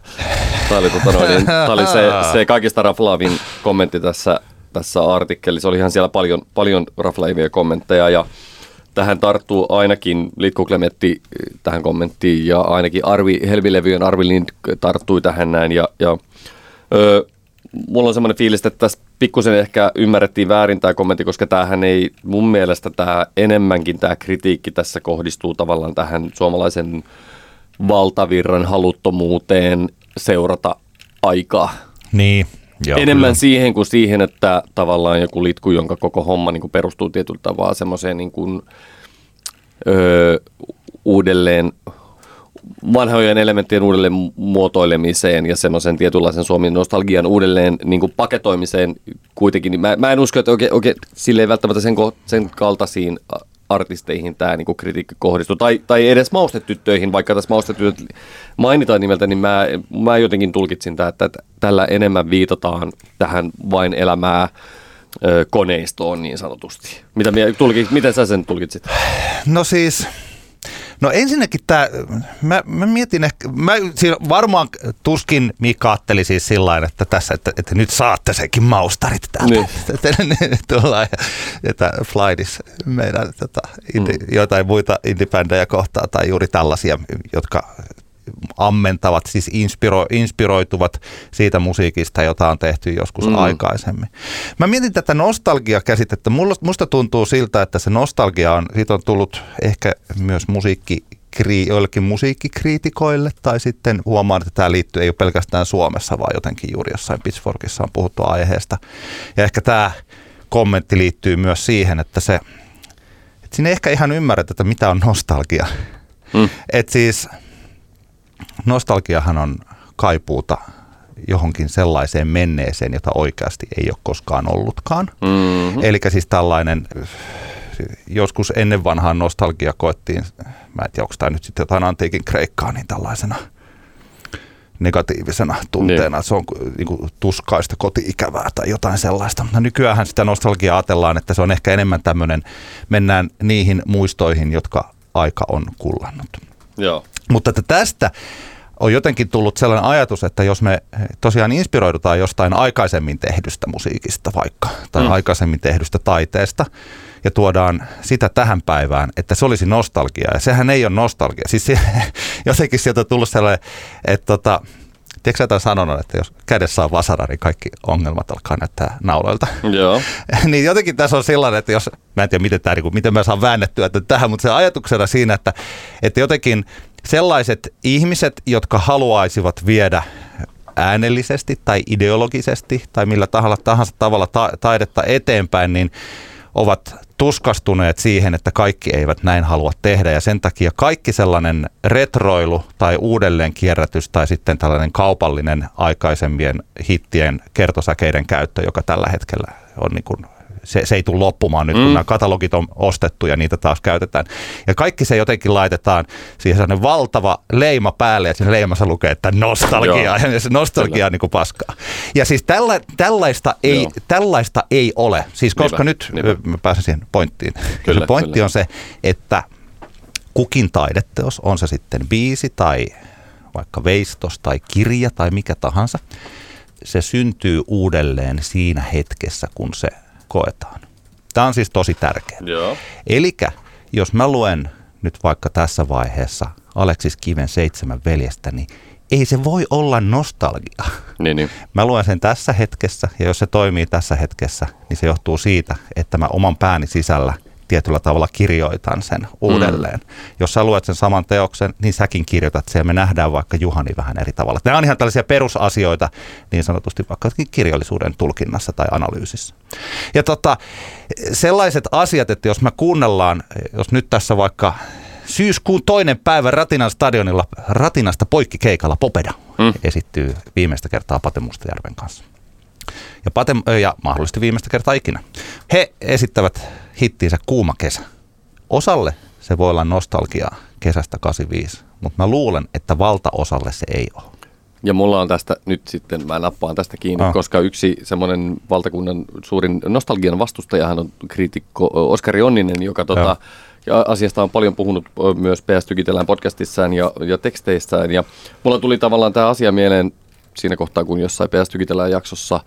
Speaker 3: Tämä oli, tota noin, niin, tämä oli se, se kaikista raflaavin kommentti tässä, tässä artikkelissa. Oli ihan siellä paljon, paljon raflaavia kommentteja ja tähän tarttuu ainakin Litku Klemetti eh, tähän kommenttiin ja ainakin Arvi Helvilevyjen Arvi Lind tarttui tähän näin ja, ja ö, mulla on semmoinen fiilis, että tässä pikkusen ehkä ymmärrettiin väärin tämä kommentti, koska tämähän ei mun mielestä tämä enemmänkin tämä kritiikki tässä kohdistuu tavallaan tähän suomalaisen valtavirran haluttomuuteen seurata aikaa.
Speaker 2: Niin,
Speaker 3: Joo, enemmän kyllä. siihen kuin siihen, että tavallaan joku litku, jonka koko homma niin kuin perustuu tietyllä tavalla semmoiseen niin kuin, öö, uudelleen vanhojen elementtien uudelleen muotoilemiseen ja semmoisen tietynlaisen Suomen nostalgian uudelleen niin kuin paketoimiseen kuitenkin. Niin mä, mä en usko, että oikein, oikein sille ei välttämättä sen, sen kaltaisiin artisteihin tämä niin kritiikki kohdistuu. Tai, tai edes maustetyttöihin, vaikka tässä maustetytöt mainitaan nimeltä, niin mä, mä jotenkin tulkitsin tämä, että tällä enemmän viitataan tähän vain elämää koneistoon niin sanotusti. Mitä, tulkit, miten sä sen tulkitsit?
Speaker 2: No siis No ensinnäkin tämä, mä, mä mietin ehkä, mä siinä varmaan tuskin Mika ajatteli siis sillä että tässä, että, että nyt saatte sekin maustarit täältä. Niin. Tullaan ja, että Flightis meidän tota, indi, mm. jotain muita indie kohtaa tai juuri tällaisia, jotka ammentavat, siis inspiro, inspiroituvat siitä musiikista, jota on tehty joskus mm. aikaisemmin. Mä mietin tätä nostalgia-käsitettä. Musta tuntuu siltä, että se nostalgia on, siitä on tullut ehkä myös musiikki joillekin musiikkikriitikoille, tai sitten huomaan, että tämä liittyy, ei ole pelkästään Suomessa, vaan jotenkin juuri jossain Pitchforkissa on puhuttu aiheesta. Ja ehkä tämä kommentti liittyy myös siihen, että se, että siinä ei ehkä ihan ymmärretä, että mitä on nostalgia. Mm. Että siis nostalgiahan on kaipuuta johonkin sellaiseen menneeseen, jota oikeasti ei ole koskaan ollutkaan. Mm-hmm. Eli siis tällainen, joskus ennen vanhaan nostalgia koettiin, mä en tiedä onko tämä nyt sitten jotain antiikin kreikkaa, niin tällaisena negatiivisena tunteena. Niin. Se on niin kuin, tuskaista koti-ikävää tai jotain sellaista. No, nykyään sitä nostalgiaa ajatellaan, että se on ehkä enemmän tämmöinen, mennään niihin muistoihin, jotka aika on kullannut.
Speaker 3: Joo.
Speaker 2: Mutta että tästä on jotenkin tullut sellainen ajatus, että jos me tosiaan inspiroidutaan jostain aikaisemmin tehdystä musiikista vaikka, tai mm. aikaisemmin tehdystä taiteesta, ja tuodaan sitä tähän päivään, että se olisi nostalgia. Ja sehän ei ole nostalgia. Siis se, jotenkin sieltä on tullut sellainen, että tota, Tiedätkö sä sanonut, että jos kädessä on vasara, niin kaikki ongelmat alkaa näyttää nauloilta?
Speaker 3: Joo.
Speaker 2: niin jotenkin tässä on sellainen, että jos, mä en tiedä miten, tämä, niin miten mä saan väännettyä että tähän, mutta se ajatuksena siinä, että, että jotenkin sellaiset ihmiset, jotka haluaisivat viedä äänellisesti tai ideologisesti tai millä tahansa tavalla ta- taidetta eteenpäin, niin ovat tuskastuneet siihen, että kaikki eivät näin halua tehdä. Ja sen takia kaikki sellainen retroilu tai uudelleen kierrätys tai sitten tällainen kaupallinen aikaisempien hittien kertosäkeiden käyttö, joka tällä hetkellä on niin kuin se, se ei tule loppumaan nyt, kun mm. nämä katalogit on ostettu ja niitä taas käytetään. Ja kaikki se jotenkin laitetaan siihen sellainen valtava leima päälle ja siinä leimassa lukee, että nostalgia. Ja se nostalgia on niin kuin paskaa. Ja siis tällä, tällaista, ei, tällaista ei ole. Siis koska Niinpä. nyt Niinpä. mä pääsen siihen pointtiin. Kyllä, se pointti kyllä. on se, että kukin taideteos, on se sitten biisi tai vaikka veistos tai kirja tai mikä tahansa, se syntyy uudelleen siinä hetkessä, kun se koetaan. Tämä on siis tosi tärkeää. Eli jos mä luen nyt vaikka tässä vaiheessa Aleksis Kiven seitsemän veljestä, niin ei se voi olla nostalgia.
Speaker 3: Niin, niin.
Speaker 2: Mä luen sen tässä hetkessä, ja jos se toimii tässä hetkessä, niin se johtuu siitä, että mä oman pääni sisällä tietyllä tavalla kirjoitan sen uudelleen. Mm. Jos sä luet sen saman teoksen, niin säkin kirjoitat sen, ja me nähdään vaikka Juhani vähän eri tavalla. Nämä on ihan tällaisia perusasioita niin sanotusti vaikka kirjallisuuden tulkinnassa tai analyysissä. Ja tota, sellaiset asiat, että jos me kuunnellaan, jos nyt tässä vaikka syyskuun toinen päivä Ratinan stadionilla Ratinasta poikkikeikalla Popeda mm. esittyy viimeistä kertaa Pate Mustajärven kanssa. Ja, Pate, ja mahdollisesti viimeistä kertaa ikinä. He esittävät hittiinsä Kuuma kesä. Osalle se voi olla nostalgiaa kesästä 85, mutta mä luulen, että valtaosalle se ei ole.
Speaker 3: Ja mulla on tästä nyt sitten, mä nappaan tästä kiinni, ah. koska yksi semmoinen valtakunnan suurin nostalgian vastustajahan on kriitikko Oskari Onninen, joka tota, ja asiasta on paljon puhunut myös PS Tykitellään podcastissaan ja, ja teksteissään. Ja mulla tuli tavallaan tämä asia mieleen siinä kohtaa, kun jossain PS Tykitellään jaksossa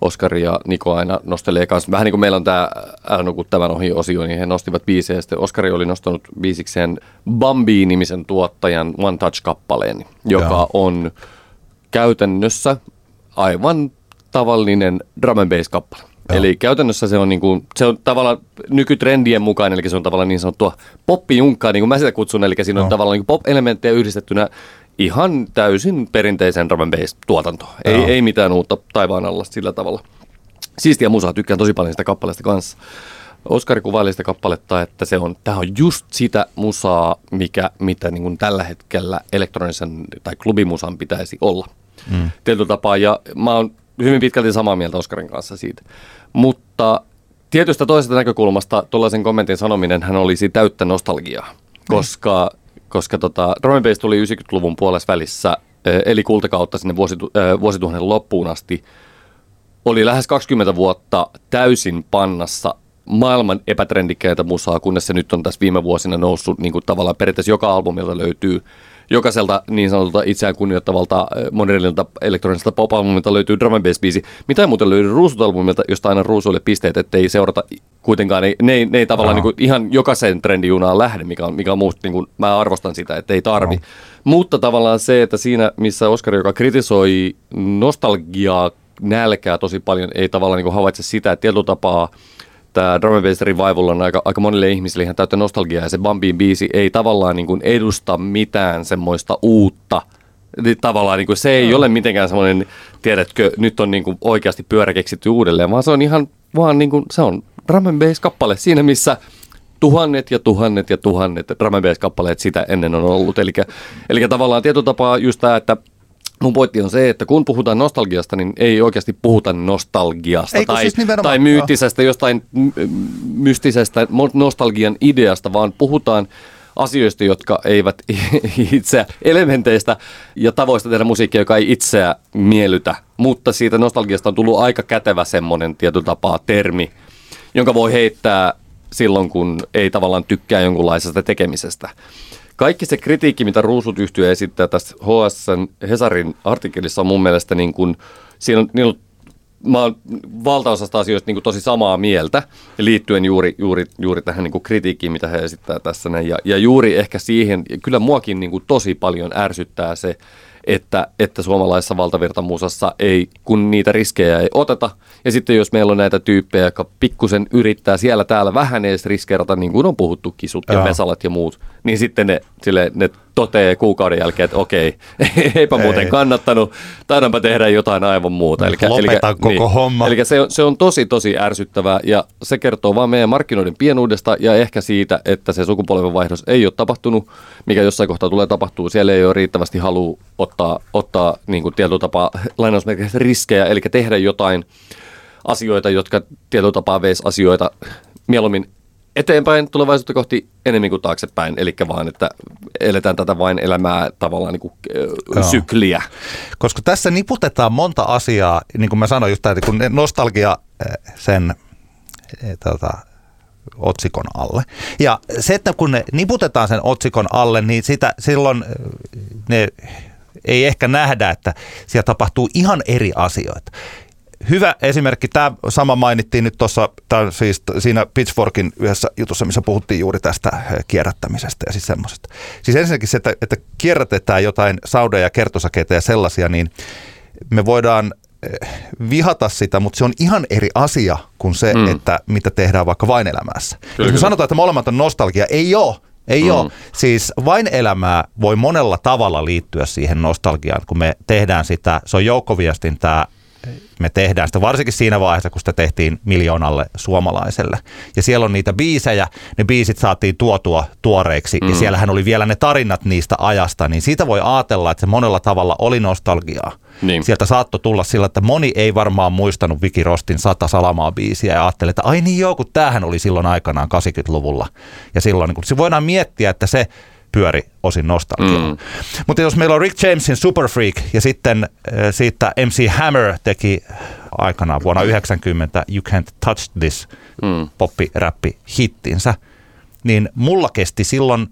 Speaker 3: Oskari ja Niko aina nostelee kanssa. Vähän niin kuin meillä on tämä Älä nuku tämän ohi osio, niin he nostivat biisejä. Sitten Oskari oli nostanut biisikseen Bambi-nimisen tuottajan One Touch-kappaleen, joka ja. on käytännössä aivan tavallinen drum and bass kappale. Joo. Eli käytännössä se on, niin kuin, se on tavallaan nykytrendien mukaan, eli se on tavallaan niin sanottua poppijunkkaa, niin kuin mä sitä kutsun, eli siinä on tavallaan niin pop-elementtejä yhdistettynä ihan täysin perinteisen drum tuotantoon. Ei, ei mitään uutta taivaan alla sillä tavalla. Siistiä musaa, tykkään tosi paljon sitä kappaleesta kanssa. Oskari kuvaili sitä kappaletta, että se on, tämä on just sitä musaa, mikä, mitä niin kuin tällä hetkellä elektronisen tai klubimusan pitäisi olla. Mm. Tietyllä tapaa, ja mä oon hyvin pitkälti samaa mieltä Oskarin kanssa siitä. Mutta tietystä toisesta näkökulmasta tuollaisen kommentin sanominen hän olisi täyttä nostalgiaa, koska, mm. Koska tota, Drum Bass tuli 90-luvun puolessa välissä, eli kultakautta sinne vuositu, vuosituhannen loppuun asti. Oli lähes 20 vuotta täysin pannassa maailman epätrendikkäitä musaa, kunnes se nyt on tässä viime vuosina noussut niin kuin tavallaan periaatteessa joka albumilta löytyy jokaiselta niin sanotulta itseään kunnioittavalta modernilta elektroniselta pop-albumilta löytyy drum and biisi. Mitä ei muuten löydy ruusut-albumilta, josta aina ruusuille pisteet, ettei seurata kuitenkaan, ne, ne, ne ei tavallaan niin kuin ihan jokaisen trendijunaan lähde, mikä on, mikä on muusta, niin kuin, mä arvostan sitä, että ei tarvi. No. Mutta tavallaan se, että siinä, missä Oskari, joka kritisoi nostalgiaa, nälkää tosi paljon, ei tavallaan niin kuin havaitse sitä, että tietyllä tapaa tämä Drum Bass Revival on aika, aika monille ihmisille ihan täyttä nostalgiaa ja se Bambiin biisi ei tavallaan niin kuin edusta mitään semmoista uutta. Tavallaan niin kuin se ei ole mitenkään semmoinen, tiedätkö, nyt on niin kuin oikeasti pyörä keksitty uudelleen, vaan se on ihan vaan niin kuin, se on Drum Bass kappale siinä, missä tuhannet ja tuhannet ja tuhannet drum bass kappaleet sitä ennen on ollut. Eli, eli tavallaan tietyllä tapaa just tämä, että Mun pointti on se, että kun puhutaan nostalgiasta, niin ei oikeasti puhuta nostalgiasta Eikö tai, siis tai myyttisestä, jostain mystisestä nostalgian ideasta, vaan puhutaan asioista, jotka eivät itse elementeistä ja tavoista tehdä musiikkia, joka ei itseä miellytä. Mutta siitä nostalgiasta on tullut aika kätevä semmoinen tietyllä tapaa termi, jonka voi heittää silloin, kun ei tavallaan tykkää jonkunlaisesta tekemisestä. Kaikki se kritiikki, mitä Ruusut yhtyö esittää tässä HSN Hesarin artikkelissa on mun mielestä niin kuin, siinä on, niin on mä oon valtaosasta asioista niin kuin tosi samaa mieltä liittyen juuri, juuri, juuri tähän niin kuin kritiikkiin, mitä he esittää tässä. Ja, ja juuri ehkä siihen, kyllä muakin niin kuin tosi paljon ärsyttää se, että, että suomalaisessa valtavirtamuusassa ei, kun niitä riskejä ei oteta. Ja sitten jos meillä on näitä tyyppejä, jotka pikkusen yrittää siellä täällä vähän edes riskeerata, niin kuin on puhuttu, kisut ja pesalat ja muut, niin sitten ne, sille, ne toteaa kuukauden jälkeen, että okei, eipä Ei. muuten kannattanut, taidanpa tehdä jotain aivan muuta.
Speaker 2: Eli, Lopetan eli, koko niin, homma.
Speaker 3: Eli se, se on tosi, tosi ärsyttävää ja se kertoo vaan meidän markkinoiden pienuudesta ja ehkä siitä, että se sukupolvenvaihdos ei ole tapahtunut, mikä jossain kohtaa tulee tapahtuu. Siellä ei ole riittävästi halu ottaa, ottaa niin kuin tietyllä tapaa lainausmerkeissä riskejä, eli tehdä jotain asioita, jotka tietyllä tapaa veisi asioita mieluummin eteenpäin tulevaisuutta kohti enemmän kuin taaksepäin, eli vaan, että eletään tätä vain elämää tavallaan niin kuin, sykliä.
Speaker 2: Koska tässä niputetaan monta asiaa, niin kuin mä sanoin just, että kun nostalgia sen tota, otsikon alle. Ja se, että kun ne niputetaan sen otsikon alle, niin sitä silloin ne ei ehkä nähdä, että siellä tapahtuu ihan eri asioita hyvä esimerkki, tämä sama mainittiin nyt tuossa, siis siinä Pitchforkin yhdessä jutussa, missä puhuttiin juuri tästä kierrättämisestä ja siis semmoisesta. Siis ensinnäkin se, että, että kierrätetään jotain saudeja, kertosakeita ja sellaisia, niin me voidaan vihata sitä, mutta se on ihan eri asia kuin se, mm. että mitä tehdään vaikka vain elämässä. Kyllä, Jos me sanotaan, että molemmat on nostalgia, ei ole. Ei mm. ole. Siis vain elämää voi monella tavalla liittyä siihen nostalgiaan, kun me tehdään sitä, se on joukkoviestintää, me tehdään sitä varsinkin siinä vaiheessa, kun sitä tehtiin miljoonalle suomalaiselle. Ja siellä on niitä biisejä, ne biisit saatiin tuotua tuoreiksi mm. ja siellähän oli vielä ne tarinat niistä ajasta, niin siitä voi ajatella, että se monella tavalla oli nostalgiaa. Niin. Sieltä saattoi tulla sillä, että moni ei varmaan muistanut Viki Rostin sata salamaa biisiä ja ajatteli, että ai niin joo, kun tämähän oli silloin aikanaan 80-luvulla. Ja silloin niin kun, se voidaan miettiä, että se pyöri osin nostalgiaa. Mm. Mutta jos meillä on Rick Jamesin Super Freak ja sitten äh, siitä MC Hammer teki aikanaan vuonna 90 You Can't Touch This mm. poppi-räppi hittinsä, niin mulla kesti silloin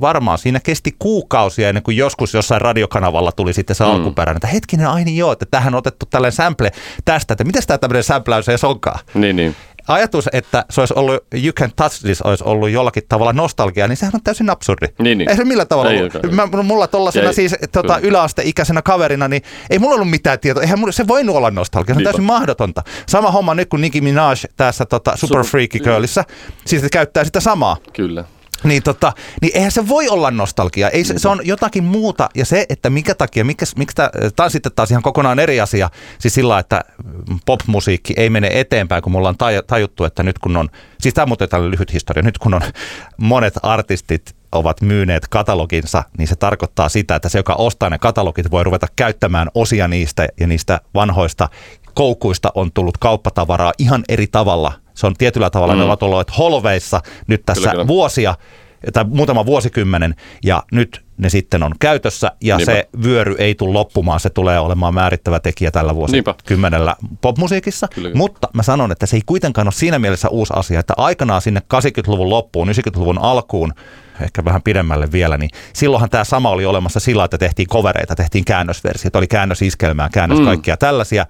Speaker 2: varmaan siinä kesti kuukausia ennen kuin joskus jossain radiokanavalla tuli sitten se mm. alkuperäinen, että hetkinen, aini niin joo, että tähän on otettu tällainen sample tästä, että miten tämä tämmöinen sampläys edes onkaan.
Speaker 3: Niin, niin
Speaker 2: ajatus, että se olisi ollut You Can Touch This olisi ollut jollakin tavalla nostalgia, niin sehän on täysin absurdi.
Speaker 3: Niin, niin.
Speaker 2: Ei se millä tavalla ei, ollut. Mä, mulla tollasena siis tota, yläasteikäisenä kaverina, niin ei mulla ollut mitään tietoa. Eihän mulla, se voinut olla nostalgia, se on täysin mahdotonta. Sama homma nyt kuin Nicki Minaj tässä tota, Super Freaky Girlissa, siis käyttää sitä samaa.
Speaker 3: Kyllä.
Speaker 2: Niin, tota, niin eihän se voi olla nostalgia. Ei, se, se on jotakin muuta. Ja se, että minkä takia, mikä, miksi tämä on sitten taas ihan kokonaan eri asia. Siis sillä, että popmusiikki ei mene eteenpäin, kun mulla on tajuttu, että nyt kun on, siis tämä muuten tällainen lyhyt historia, nyt kun on monet artistit ovat myyneet kataloginsa, niin se tarkoittaa sitä, että se, joka ostaa ne katalogit, voi ruveta käyttämään osia niistä ja niistä vanhoista koukuista on tullut kauppatavaraa ihan eri tavalla se on tietyllä tavalla, mm. ne ovat olleet holveissa nyt tässä kyllä, kyllä. vuosia, tai muutama vuosikymmenen, ja nyt ne sitten on käytössä, ja Niinpä. se vyöry ei tule loppumaan, se tulee olemaan määrittävä tekijä tällä vuosikymmenellä popmusiikissa, kyllä. mutta mä sanon, että se ei kuitenkaan ole siinä mielessä uusi asia, että aikanaan sinne 80-luvun loppuun, 90-luvun alkuun, ehkä vähän pidemmälle vielä, niin silloinhan tämä sama oli olemassa sillä, että tehtiin kovereita, tehtiin käännösversiota, oli käännösiskelmää, käännös mm. kaikkia tällaisia.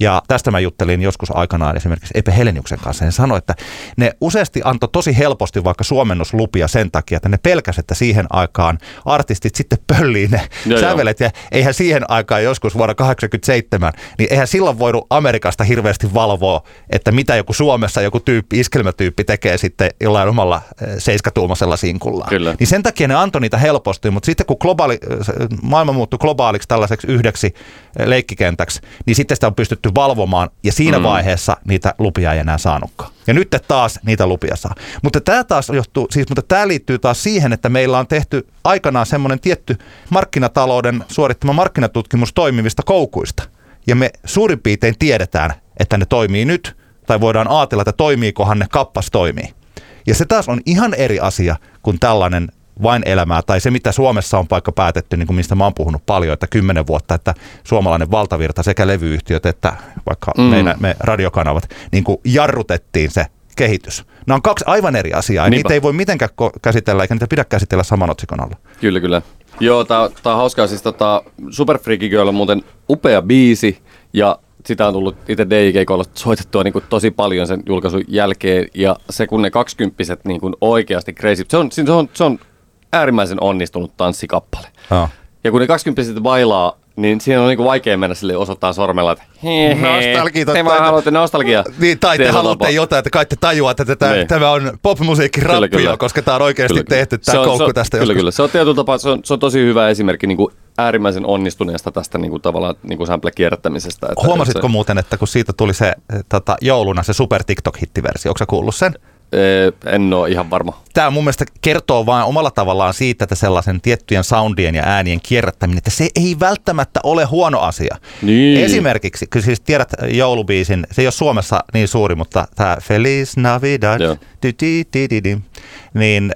Speaker 2: Ja tästä mä juttelin joskus aikanaan esimerkiksi Epe Heleniuksen kanssa. Ne sanoi, että ne useasti antoi tosi helposti vaikka suomennuslupia sen takia, että ne pelkäs, että siihen aikaan artistit sitten pöllii ne ja sävelet. Ja eihän siihen aikaan joskus vuonna 87, niin eihän silloin voinut Amerikasta hirveästi valvoa, että mitä joku Suomessa joku tyyppi, iskelmätyyppi tekee sitten jollain omalla eh, seiskatuumasella sinkullaan.
Speaker 3: Kyllä.
Speaker 2: Niin sen takia ne antoi niitä helposti, mutta sitten kun globaali, maailma muuttui globaaliksi tällaiseksi yhdeksi leikkikentäksi, niin sitten sitä on pystytty valvomaan ja siinä mm. vaiheessa niitä lupia ei enää saanutkaan. Ja nyt taas niitä lupia saa. Mutta tämä taas johtuu, siis, mutta tämä liittyy taas siihen, että meillä on tehty aikanaan semmoinen tietty markkinatalouden suorittama markkinatutkimus toimivista koukuista. Ja me suurin piirtein tiedetään, että ne toimii nyt, tai voidaan ajatella, että toimiikohan ne kappas toimii. Ja se taas on ihan eri asia kuin tällainen vain elämää, tai se mitä Suomessa on paikka päätetty, niin kuin mistä mä oon puhunut paljon, että kymmenen vuotta, että suomalainen valtavirta sekä levyyhtiöt että vaikka mm. meidän, me radiokanavat, niin kuin jarrutettiin se kehitys. Nämä on kaksi aivan eri asiaa, Niinpä. niitä ei voi mitenkään käsitellä, eikä niitä pidä käsitellä saman otsikon alla.
Speaker 3: Kyllä, kyllä. Joo, tää, tää on hauskaa. Siis tota, Super Freaky Girl on muuten upea biisi, ja sitä on tullut itse DJ-keikoilla soitettua niin kuin tosi paljon sen julkaisun jälkeen, ja se kun ne kaksikymppiset niin kuin oikeasti crazy, se on, se on, se on äärimmäisen onnistunut tanssikappale. Oh. Ja kun ne kaksikymppiset bailaa niin siinä on niinku vaikea mennä sille osoittaa sormella, että hei,
Speaker 2: nostalgia,
Speaker 3: te vaan haluatte nostalgia.
Speaker 2: Niin, tai te haluatte jotain, että kai te tajuatte, että tämä, niin. tämä on popmusiikki rappio, koska tämä on oikeasti kyllä, tehty tämä on, koukku tästä
Speaker 3: Kyllä, joskus. kyllä. Se on tietyllä tapaa, se on, se on tosi hyvä esimerkki niin kuin äärimmäisen onnistuneesta tästä niin kuin tavallaan niin kuin sample-kierrättämisestä.
Speaker 2: Että Huomasitko se... muuten, että kun siitä tuli se tota, jouluna se super TikTok-hittiversio, onko kuullut sen?
Speaker 3: En ole ihan varma.
Speaker 2: Tämä mun mielestä kertoo vain omalla tavallaan siitä, että sellaisen tiettyjen soundien ja äänien kierrättäminen, että se ei välttämättä ole huono asia.
Speaker 3: Niin.
Speaker 2: Esimerkiksi, kun siis tiedät joulubiisin, se ei ole Suomessa niin suuri, mutta tämä Feliz Navidad, niin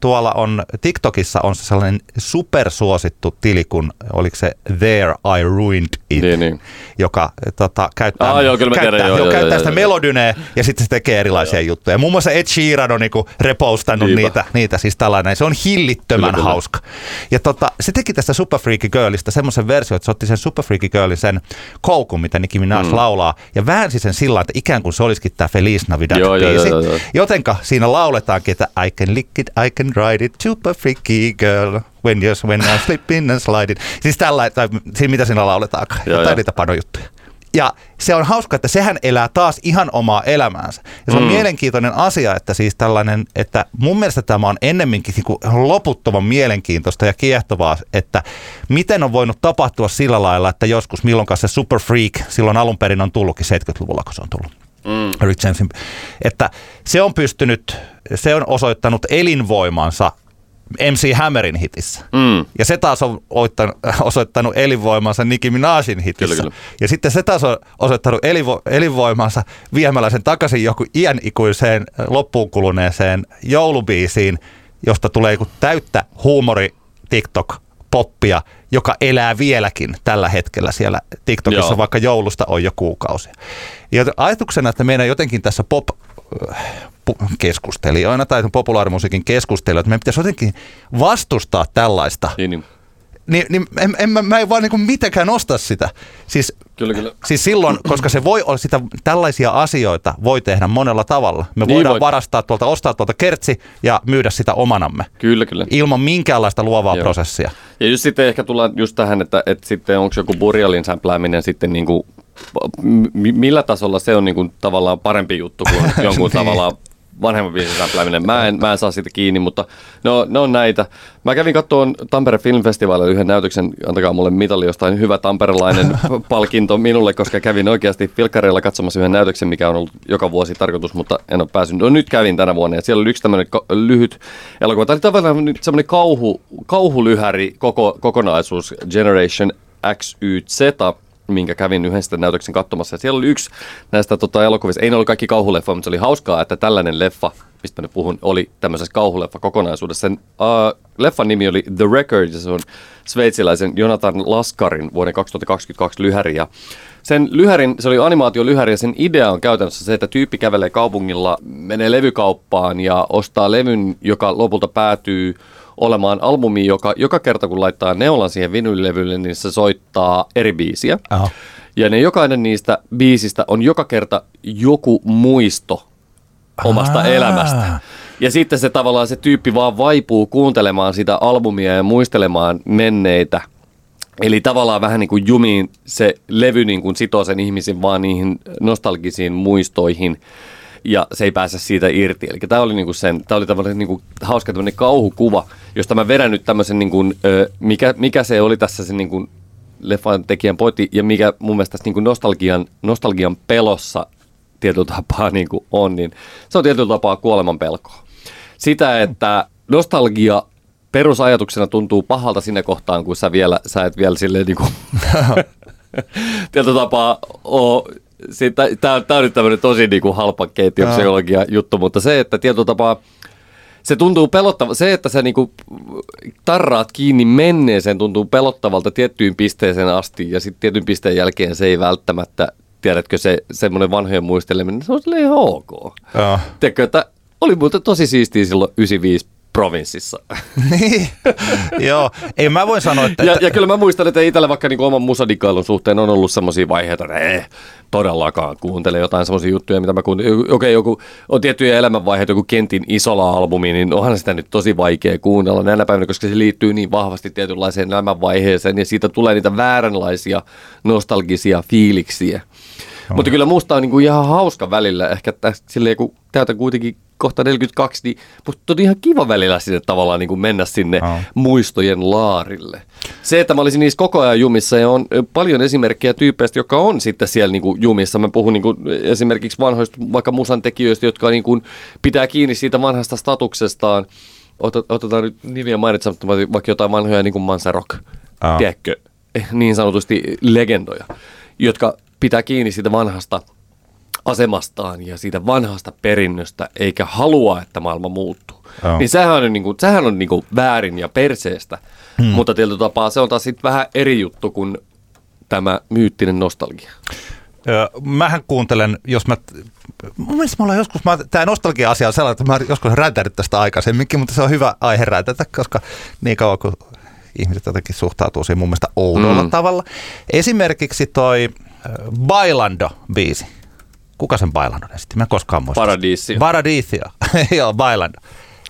Speaker 2: tuolla on, TikTokissa on se sellainen supersuosittu tili, kun oliko se There I Ruined It,
Speaker 3: Niin, niin.
Speaker 2: joka tota, käyttää,
Speaker 3: Aa, joo,
Speaker 2: käyttää,
Speaker 3: tiedän, joo,
Speaker 2: joo,
Speaker 3: joo,
Speaker 2: käyttää
Speaker 3: joo,
Speaker 2: sitä
Speaker 3: joo.
Speaker 2: melodynea ja sitten se tekee erilaisia juttuja. Muun muassa Ed Sheeran on niinku repostannut
Speaker 3: Niinpä.
Speaker 2: niitä, niitä, siis tällainen. Se on hillittömän
Speaker 3: Kyllä, kyllä.
Speaker 2: hauska. Ja tota, se teki tästä Super Freaky Girlista semmoisen version, että se otti sen Super Freaky Girlin sen koukun, mitä Nicki Minaj mm. laulaa, ja väänsi sen sillä että ikään kuin se olisikin tämä Feliz Navidad
Speaker 3: Joo, joo,
Speaker 2: biisi.
Speaker 3: joo, joo.
Speaker 2: Jotenka siinä lauletaankin, että I can lick it, I can ride it, super freaky girl. When, you're, when I'm slipping and sliding. Siis tällä, tai siinä, mitä siinä lauletaankaan.
Speaker 3: Joo,
Speaker 2: Jotain niitä panojuttuja. Ja se on hauska, että sehän elää taas ihan omaa elämäänsä. Ja se on mm. mielenkiintoinen asia, että siis tällainen, että mun mielestä tämä on ennemminkin niin kuin loputtoman mielenkiintoista ja kiehtovaa, että miten on voinut tapahtua sillä lailla, että joskus milloinkaan se super freak silloin alun perin on tullutkin 70-luvulla, kun se on tullut. Mm. Rick Jamesin, että se on pystynyt, se on osoittanut elinvoimansa MC Hammerin hitissä.
Speaker 3: Mm.
Speaker 2: Ja se taas on oittanut, osoittanut elinvoimansa Nicki Minajin hitissä.
Speaker 3: Kyllä, kyllä.
Speaker 2: Ja sitten se taas on osoittanut elinvo, elinvoimansa viemällä sen takaisin joku iän ikuiseen loppuun kuluneeseen joulubiisiin, josta tulee joku täyttä huumori TikTok poppia, joka elää vieläkin tällä hetkellä siellä TikTokissa,
Speaker 3: Joo.
Speaker 2: vaikka joulusta on jo kuukausia. Ja ajatuksena, että meidän jotenkin tässä pop äh, keskustelijoina tai populaarimusiikin keskustelijoina, että meidän pitäisi jotenkin vastustaa tällaista
Speaker 3: Niin, niin.
Speaker 2: niin, niin en, en, mä, mä en vaan niin mitenkään osta sitä. Siis,
Speaker 3: Kyllä, kyllä.
Speaker 2: siis silloin, koska se voi olla sitä, tällaisia asioita voi tehdä monella tavalla. Me
Speaker 3: Niin
Speaker 2: voidaan
Speaker 3: voi.
Speaker 2: varastaa tuolta, ostaa tuolta kertsi ja myydä sitä omanamme.
Speaker 3: Kyllä, kyllä.
Speaker 2: Ilman minkäänlaista luovaa
Speaker 3: Joo.
Speaker 2: prosessia.
Speaker 3: Ja just sitten ehkä tullaan just tähän, että, että sitten onko joku Burialin sämplääminen sitten niin kuin, millä tasolla se on niin kuin tavallaan parempi juttu kuin jonkun
Speaker 2: Niin.
Speaker 3: tavallaan vanhemman biisin sämplääminen. Mä en, mä en saa siitä kiinni, mutta ne on, ne on näitä. Mä kävin katsomaan Tampere Film Festivalilla yhden näytöksen, antakaa mulle mitali jostain hyvä tamperelainen palkinto minulle, koska kävin oikeasti filkkareilla katsomassa yhden näytöksen, mikä on ollut joka vuosi tarkoitus, mutta en ole päässyt. No nyt kävin tänä vuonna ja siellä oli yksi tämmöinen ko- lyhyt elokuva. Tämä oli tavallaan nyt semmoinen kauhu, kauhulyhäri koko, kokonaisuus Generation XYZ, minkä kävin yhdestä näytöksen katsomassa. Ja siellä oli yksi näistä tota, elokuvista, ei ne ollut kaikki kauhuleffa, mutta se oli hauskaa, että tällainen leffa, mistä mä nyt puhun, oli tämmöisessä kauhuleffa kokonaisuudessa. Sen uh, leffan nimi oli The Record, ja se on sveitsiläisen Jonathan Laskarin vuoden 2022 lyhäri. Ja sen lyhärin, se oli animaatiolyhäri, ja sen idea on käytännössä se, että tyyppi kävelee kaupungilla, menee levykauppaan ja ostaa levyn, joka lopulta päätyy olemaan albumi, joka joka kerta kun laittaa neulan siihen vinylilevylle, niin se soittaa eri biisiä.
Speaker 2: Aha.
Speaker 3: Ja ne jokainen niistä biisistä on joka kerta joku muisto omasta
Speaker 2: Aa.
Speaker 3: elämästä. Ja sitten se tavallaan se tyyppi vaan vaipuu kuuntelemaan sitä albumia ja muistelemaan menneitä. Eli tavallaan vähän niin kuin jumiin se levy niin kuin sitoo sen ihmisen vaan niihin nostalgisiin muistoihin ja se ei pääse siitä irti. Eli tämä oli, niinku sen, tämä oli tämmöinen niinku hauska tämmöinen kauhukuva, josta mä vedän nyt tämmöisen, niinku, mikä, mikä se oli tässä se niinku leffan tekijän pointti ja mikä mun mielestä tässä niinku nostalgian, nostalgian pelossa tietyllä tapaa niinku on, niin se on tietyllä tapaa kuoleman pelkoa. Sitä, että nostalgia perusajatuksena tuntuu pahalta siinä kohtaan, kun sä, vielä, sä et vielä silleen niinku tietyllä tapaa oo, tämä on nyt tämmöinen tosi niinku halpa keittiöpsykologia juttu, mutta se, että tietyllä tapaa se tuntuu pelottava. Se, että sä niinku tarraat kiinni menneeseen, tuntuu pelottavalta tiettyyn pisteeseen asti ja sitten tietyn pisteen jälkeen se ei välttämättä, tiedätkö, se semmoinen vanhojen muisteleminen, se on silleen ihan ok. Tiedätkö, että oli muuten tosi siistiä silloin 95 provinssissa.
Speaker 2: Niin. Joo. Ei mä voin sanoa, että...
Speaker 3: Ja, ja kyllä mä muistan, että itsellä vaikka niin oman musadikailun suhteen on ollut semmoisia vaiheita, että ei todellakaan kuuntele jotain semmoisia juttuja, mitä mä kuuntelen. Okei, okay, joku, on tiettyjä elämänvaiheita, joku Kentin Isola-albumi, niin onhan sitä nyt tosi vaikea kuunnella näinä päivinä, koska se liittyy niin vahvasti tietynlaiseen elämänvaiheeseen ja siitä tulee niitä vääränlaisia nostalgisia fiiliksiä. Mutta kyllä musta on niin kuin ihan hauska välillä, ehkä tästä, silleen kun täytän kuitenkin kohta 42, niin musta on ihan kiva välillä sinne tavallaan niin kuin mennä sinne
Speaker 2: Joo.
Speaker 3: muistojen laarille. Se, että mä olisin niissä koko ajan jumissa ja on paljon esimerkkejä tyypeistä, jotka on sitten siellä niin kuin jumissa. Mä puhun niin kuin esimerkiksi vanhoista vaikka musan tekijöistä, jotka niin kuin pitää kiinni siitä vanhasta statuksestaan. Ot- Otetaan nyt nimiä mainitsematta, vaikka jotain vanhoja niin kuin Mansa Rock, tiedätkö, eh, niin sanotusti legendoja, jotka pitää kiinni siitä vanhasta asemastaan ja siitä vanhasta perinnöstä, eikä halua, että maailma muuttuu. Joo. Niin sehän on, niin kuin, sehän on niin kuin väärin ja perseestä. Hmm. Mutta tietyllä tapaa se on taas sitten vähän eri juttu kuin tämä myyttinen nostalgia.
Speaker 2: Öö, mähän kuuntelen, jos mä, mun mielestä olen joskus, mä, tämä nostalgia-asia on sellainen, että mä joskus rätänyt tästä aikaisemminkin, mutta se on hyvä aihe rätätä, koska niin kauan kuin ihmiset jotenkin suhtautuu siihen mun mielestä oudolla mm. tavalla. Esimerkiksi toi Bailando-biisi. Kuka sen Bailando esitti? Mä en koskaan muista.
Speaker 3: Paradisio.
Speaker 2: Paradisio. Joo, Bailando.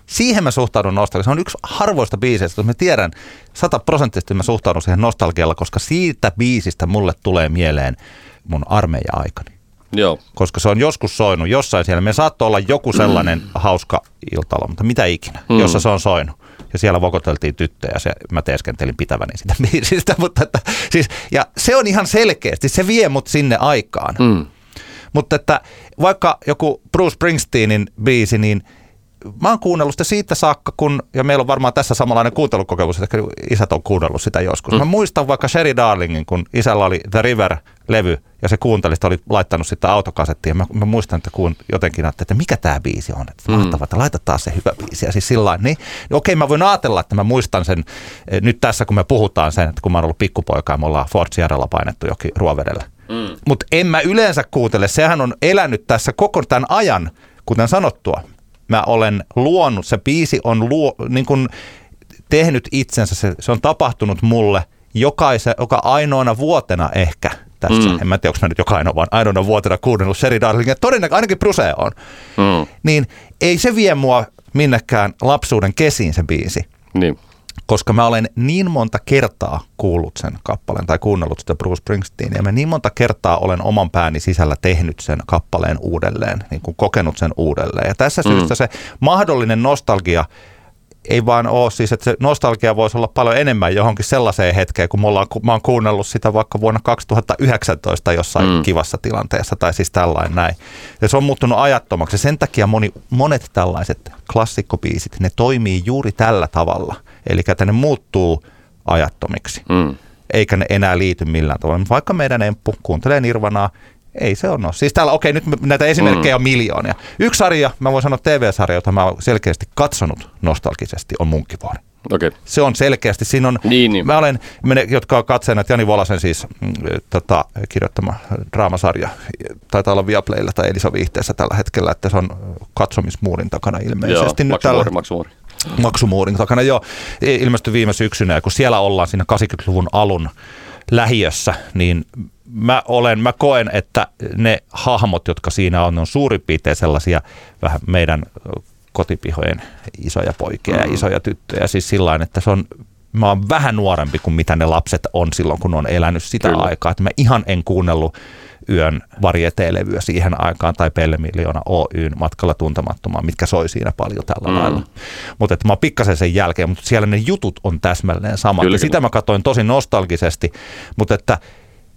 Speaker 2: Siihen mä suhtaudun nostalgialla. Se on yksi harvoista biiseistä, kun mä tiedän sataprosenttisesti mä suhtaudun siihen nostalgialla, koska siitä biisistä mulle tulee mieleen mun armeija-aikani.
Speaker 3: Joo.
Speaker 2: Koska se on joskus soinut jossain siellä. Me saattoi olla joku sellainen mm. hauska iltalo, mutta mitä ikinä, mm. jossa se on soinut ja siellä vokoteltiin tyttöjä ja se, mä teeskentelin pitäväni sitä biisistä. Mutta että, siis, ja se on ihan selkeästi, se vie mut sinne aikaan. Mm. Mutta että vaikka joku Bruce Springsteenin biisi, niin mä oon kuunnellut sitä siitä saakka, kun, ja meillä on varmaan tässä samanlainen kuuntelukokemus, että isät on kuunnellut sitä joskus. Mm. Mä muistan vaikka Sherry Darlingin, kun isällä oli The River-levy, ja se kuuntelista oli laittanut sitä autokasettia. Mä, mä muistan, että kuun, jotenkin että mikä tämä biisi on, että mm. mahtavaa, että laita taas se hyvä biisi. Ja siis sillä niin, okei, mä voin ajatella, että mä muistan sen eh, nyt tässä, kun me puhutaan sen, että kun mä oon ollut pikkupoika ja me ollaan Ford Sierralla painettu jokin ruovedellä. Mm. Mutta en mä yleensä kuuntele, sehän on elänyt tässä koko tämän ajan, kuten sanottua mä olen luonut, se biisi on luo, niin kuin tehnyt itsensä, se, se on tapahtunut mulle jokaisen, joka ainoana vuotena ehkä tässä. Mm. En mä tiedä, onko mä nyt joka ainoa, vaan ainoana vuotena kuunnellut Sherry Darlingin, todennäköisesti ainakin Bruse on. Mm. Niin ei se vie mua minnekään lapsuuden kesiin se biisi.
Speaker 3: Niin
Speaker 2: koska mä olen niin monta kertaa kuullut sen kappaleen tai kuunnellut sitä Bruce Springsteenia, ja mä niin monta kertaa olen oman pääni sisällä tehnyt sen kappaleen uudelleen, niin kuin kokenut sen uudelleen. Ja tässä mm. syystä se mahdollinen nostalgia ei vaan ole siis, että se nostalgia voisi olla paljon enemmän johonkin sellaiseen hetkeen, kun me ollaan, mä oon kuunnellut sitä vaikka vuonna 2019 jossain mm. kivassa tilanteessa tai siis tällainen näin. Ja se on muuttunut ajattomaksi. Sen takia moni, monet tällaiset klassikkobiisit, ne toimii juuri tällä tavalla. Eli että ne muuttuu ajattomiksi. Mm. Eikä ne enää liity millään tavalla. Vaikka meidän emppu kuuntelee Nirvanaa, ei se on. Siis täällä, okei, nyt näitä esimerkkejä mm. on miljoonia. Yksi sarja, mä voin sanoa TV-sarja, jota mä oon selkeästi katsonut nostalgisesti, on Munkkivuori.
Speaker 3: Okay.
Speaker 2: Se on selkeästi, siinä on,
Speaker 3: niin, niin.
Speaker 2: mä olen, me, jotka on katseena, Jani Volasen siis mm, tota, kirjoittama draamasarja, taitaa olla Viaplaylla tai Elisa Viihteessä tällä hetkellä, että se on katsomismuurin takana ilmeisesti.
Speaker 3: Joo, nyt maksumuuri, tällä, maksumuuri.
Speaker 2: Maksumuurin takana, joo. Ilmestyi viime syksynä, ja kun siellä ollaan siinä 80-luvun alun lähiössä, niin mä, olen, mä koen, että ne hahmot, jotka siinä on, on suurin piirtein sellaisia vähän meidän kotipihojen isoja poikia ja mm. isoja tyttöjä. Siis sillä että se on, mä oon vähän nuorempi kuin mitä ne lapset on silloin, kun on elänyt sitä Kyllä. aikaa. Että mä ihan en kuunnellut yön varjetelevyä siihen aikaan tai Pelle Miljoona Oyn matkalla tuntemattomaan, mitkä soi siinä paljon tällä mm. lailla. Mutta että mä oon pikkasen sen jälkeen, mutta siellä ne jutut on täsmälleen samat. Kyllä, sitä mä katsoin tosi nostalgisesti, mutta että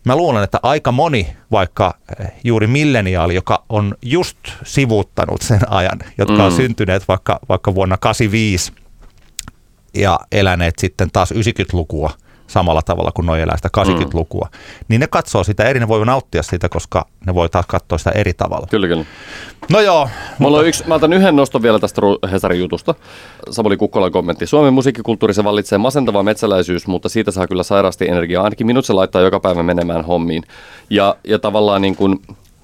Speaker 2: mä luulen, että aika moni, vaikka eh, juuri milleniaali, joka on just sivuuttanut sen ajan, jotka mm. on syntyneet vaikka, vaikka vuonna 85 ja eläneet sitten taas 90-lukua – samalla tavalla kuin noi elää sitä 80-lukua, mm. niin ne katsoo sitä eri, ne voi nauttia siitä, koska ne voi taas katsoa sitä eri tavalla.
Speaker 3: Kyllä, kyllä.
Speaker 2: No joo.
Speaker 3: Mulla mutta... yksi, mä otan yhden noston vielä tästä Hesarin jutusta. Samuli Kukkolan kommentti. Suomen musiikkikulttuurissa vallitsee masentava metsäläisyys, mutta siitä saa kyllä sairaasti energiaa. Ainakin minut se laittaa joka päivä menemään hommiin. Ja, ja tavallaan niin kuin,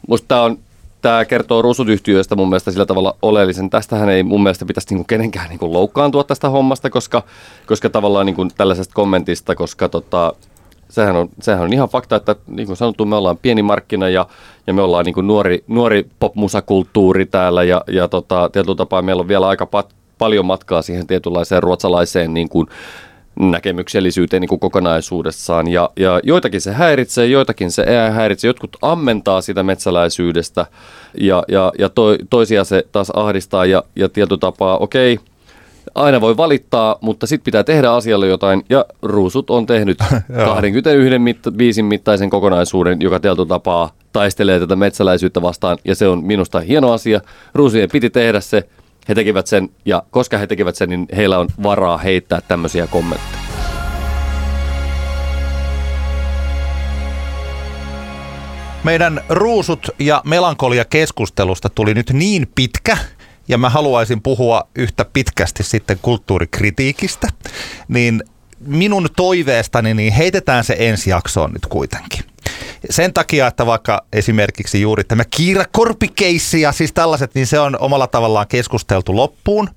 Speaker 3: musta tämä on tämä kertoo rusutyhtiöistä mun mielestä sillä tavalla oleellisen. Tästähän ei mun mielestä pitäisi niinku kenenkään niinku loukkaantua tästä hommasta, koska, koska tavallaan niinku tällaisesta kommentista, koska tota, sehän, on, sehän on ihan fakta, että niin kuin sanottu, me ollaan pieni markkina ja, ja me ollaan niinku nuori, nuori popmusakulttuuri täällä ja, ja tota, tietyllä tapaa meillä on vielä aika pat, paljon matkaa siihen tietynlaiseen ruotsalaiseen niin kuin, näkemyksellisyyteen niin kuin kokonaisuudessaan. Ja, ja joitakin se häiritsee, joitakin se ei häiritse. Jotkut ammentaa sitä metsäläisyydestä ja, ja, ja to, toisia se taas ahdistaa ja, ja tietyllä tapaa, okei, aina voi valittaa, mutta sitten pitää tehdä asialle jotain. Ja Ruusut on tehnyt 21 mitta, biisin mittaisen kokonaisuuden, joka tietyllä tapaa taistelee tätä metsäläisyyttä vastaan. Ja se on minusta hieno asia. Ruusien piti tehdä se he tekivät sen, ja koska he tekivät sen, niin heillä on varaa heittää tämmöisiä kommentteja.
Speaker 2: Meidän ruusut ja melankolia keskustelusta tuli nyt niin pitkä, ja mä haluaisin puhua yhtä pitkästi sitten kulttuurikritiikistä, niin minun toiveestani niin heitetään se ensi jaksoon nyt kuitenkin. Sen takia, että vaikka esimerkiksi juuri tämä Kiira Korpikeissi ja siis tällaiset, niin se on omalla tavallaan keskusteltu loppuun.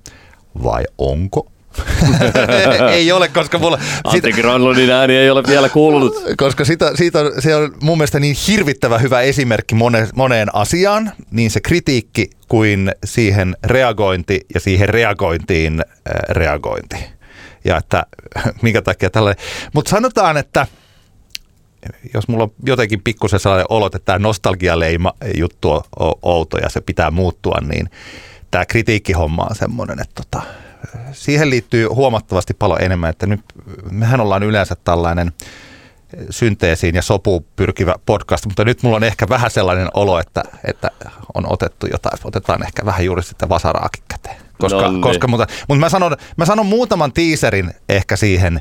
Speaker 2: Vai onko? ei ole, koska mulla...
Speaker 3: Antti Granlundin ääni ei ole vielä kuulunut.
Speaker 2: Koska sitä, siitä, se on mun mielestä niin hirvittävä hyvä esimerkki mone, moneen asiaan, niin se kritiikki kuin siihen reagointi ja siihen reagointiin äh, reagointi. Ja että minkä takia tällainen. Mutta sanotaan, että jos mulla on jotenkin pikkusen sellainen olo, että tämä nostalgialeima juttu on outo ja se pitää muuttua, niin tämä kritiikkihomma on semmoinen, että tota, siihen liittyy huomattavasti paljon enemmän, että nyt mehän ollaan yleensä tällainen synteesiin ja sopuun pyrkivä podcast, mutta nyt mulla on ehkä vähän sellainen olo, että, että on otettu jotain, otetaan ehkä vähän juuri sitä vasaraakin käteen. Koska, no niin. koska, mutta, mutta mä, sanon, mä sanon muutaman tiiserin ehkä siihen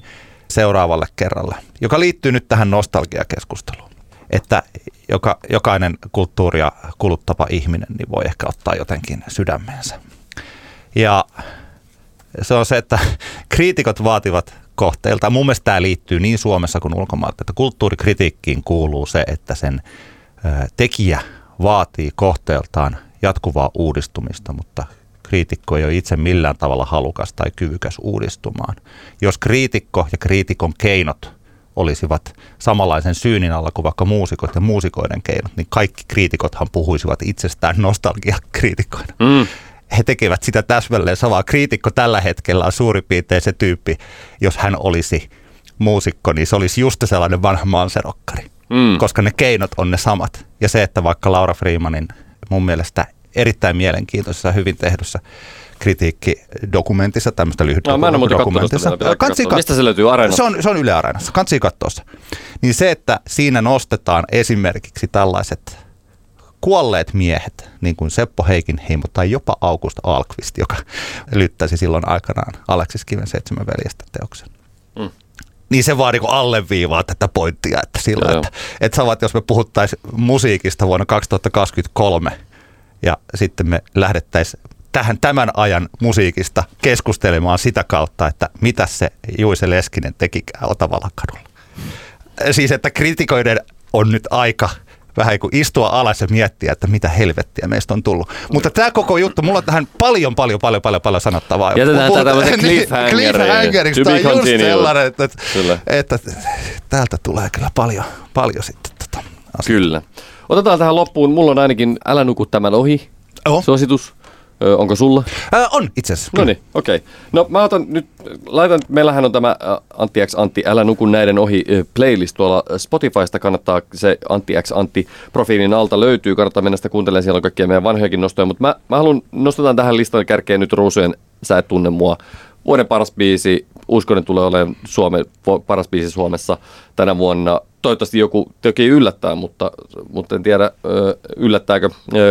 Speaker 2: seuraavalle kerralle, joka liittyy nyt tähän nostalgiakeskusteluun. Että joka, jokainen kulttuuria kuluttava ihminen niin voi ehkä ottaa jotenkin sydämensä. Ja se on se, että kriitikot vaativat kohteilta. Mun mielestä tämä liittyy niin Suomessa kuin ulkomailla, että kulttuurikritiikkiin kuuluu se, että sen tekijä vaatii kohteeltaan jatkuvaa uudistumista, mutta kriitikko ei ole itse millään tavalla halukas tai kyvykäs uudistumaan. Jos kriitikko ja kriitikon keinot olisivat samanlaisen syynin alla kuin vaikka muusikot ja muusikoiden keinot, niin kaikki kriitikothan puhuisivat itsestään nostalgiakriitikoina. Mm he tekevät sitä täsmälleen samaa. Kriitikko tällä hetkellä on suurin piirtein se tyyppi, jos hän olisi muusikko, niin se olisi just sellainen vanha manserokkari. Mm. Koska ne keinot on ne samat. Ja se, että vaikka Laura Freemanin mun mielestä erittäin mielenkiintoisessa, hyvin tehdyssä kritiikkidokumentissa, tämmöistä lyhyt no, mä en dokumentissa.
Speaker 3: Kat- Mistä se löytyy areenassa?
Speaker 2: Se on, se on Yle Areenassa. Kansi katsoa se. Niin se, että siinä nostetaan esimerkiksi tällaiset kuolleet miehet, niin kuin Seppo Heikinheimo tai jopa August Alkvist, joka lyttäsi silloin aikanaan Aleksis Kiven seitsemän veljestä teoksen. Mm. Niin se vaan niin alleviivaa tätä pointtia, että, sillä, että, että savat, jos me puhuttaisiin musiikista vuonna 2023 ja sitten me lähdettäisiin tähän tämän ajan musiikista keskustelemaan sitä kautta, että mitä se Juise Leskinen tekikään Otavalla kadulla. Siis, että kritikoiden on nyt aika – vähän kuin istua alas ja miettiä, että mitä helvettiä meistä on tullut. Mutta tämä koko juttu, mulla on tähän paljon, paljon, paljon, paljon, paljon sanottavaa.
Speaker 3: Jätetään tämä tämmöisen cliffhangeriksi.
Speaker 2: Tämä on just sellainen, että, että, että, täältä tulee kyllä paljon, paljon sitten. Tota,
Speaker 3: Kyllä. Otetaan tähän loppuun. Mulla on ainakin Älä nuku tämän ohi. Oho. Suositus. Ö, onko sulla?
Speaker 2: Ää, on itse asiassa.
Speaker 3: No niin, okei. Okay. No mä otan nyt, laitan, meillähän on tämä Antti X Antti, älä nuku näiden ohi playlist tuolla Spotifysta. Kannattaa se Antti X Antti profiilin alta löytyy. Kannattaa mennä sitä kuuntelemaan, siellä on kaikkia meidän vanhojakin nostoja. Mutta mä, mä haluan, nostetaan tähän listan kärkeen nyt Ruusujen Sä et tunne mua. Vuoden paras biisi, uskon, että tulee olemaan Suomen, paras biisi Suomessa tänä vuonna toivottavasti joku toki yllättää, mutta, mutta en tiedä yllättääkö.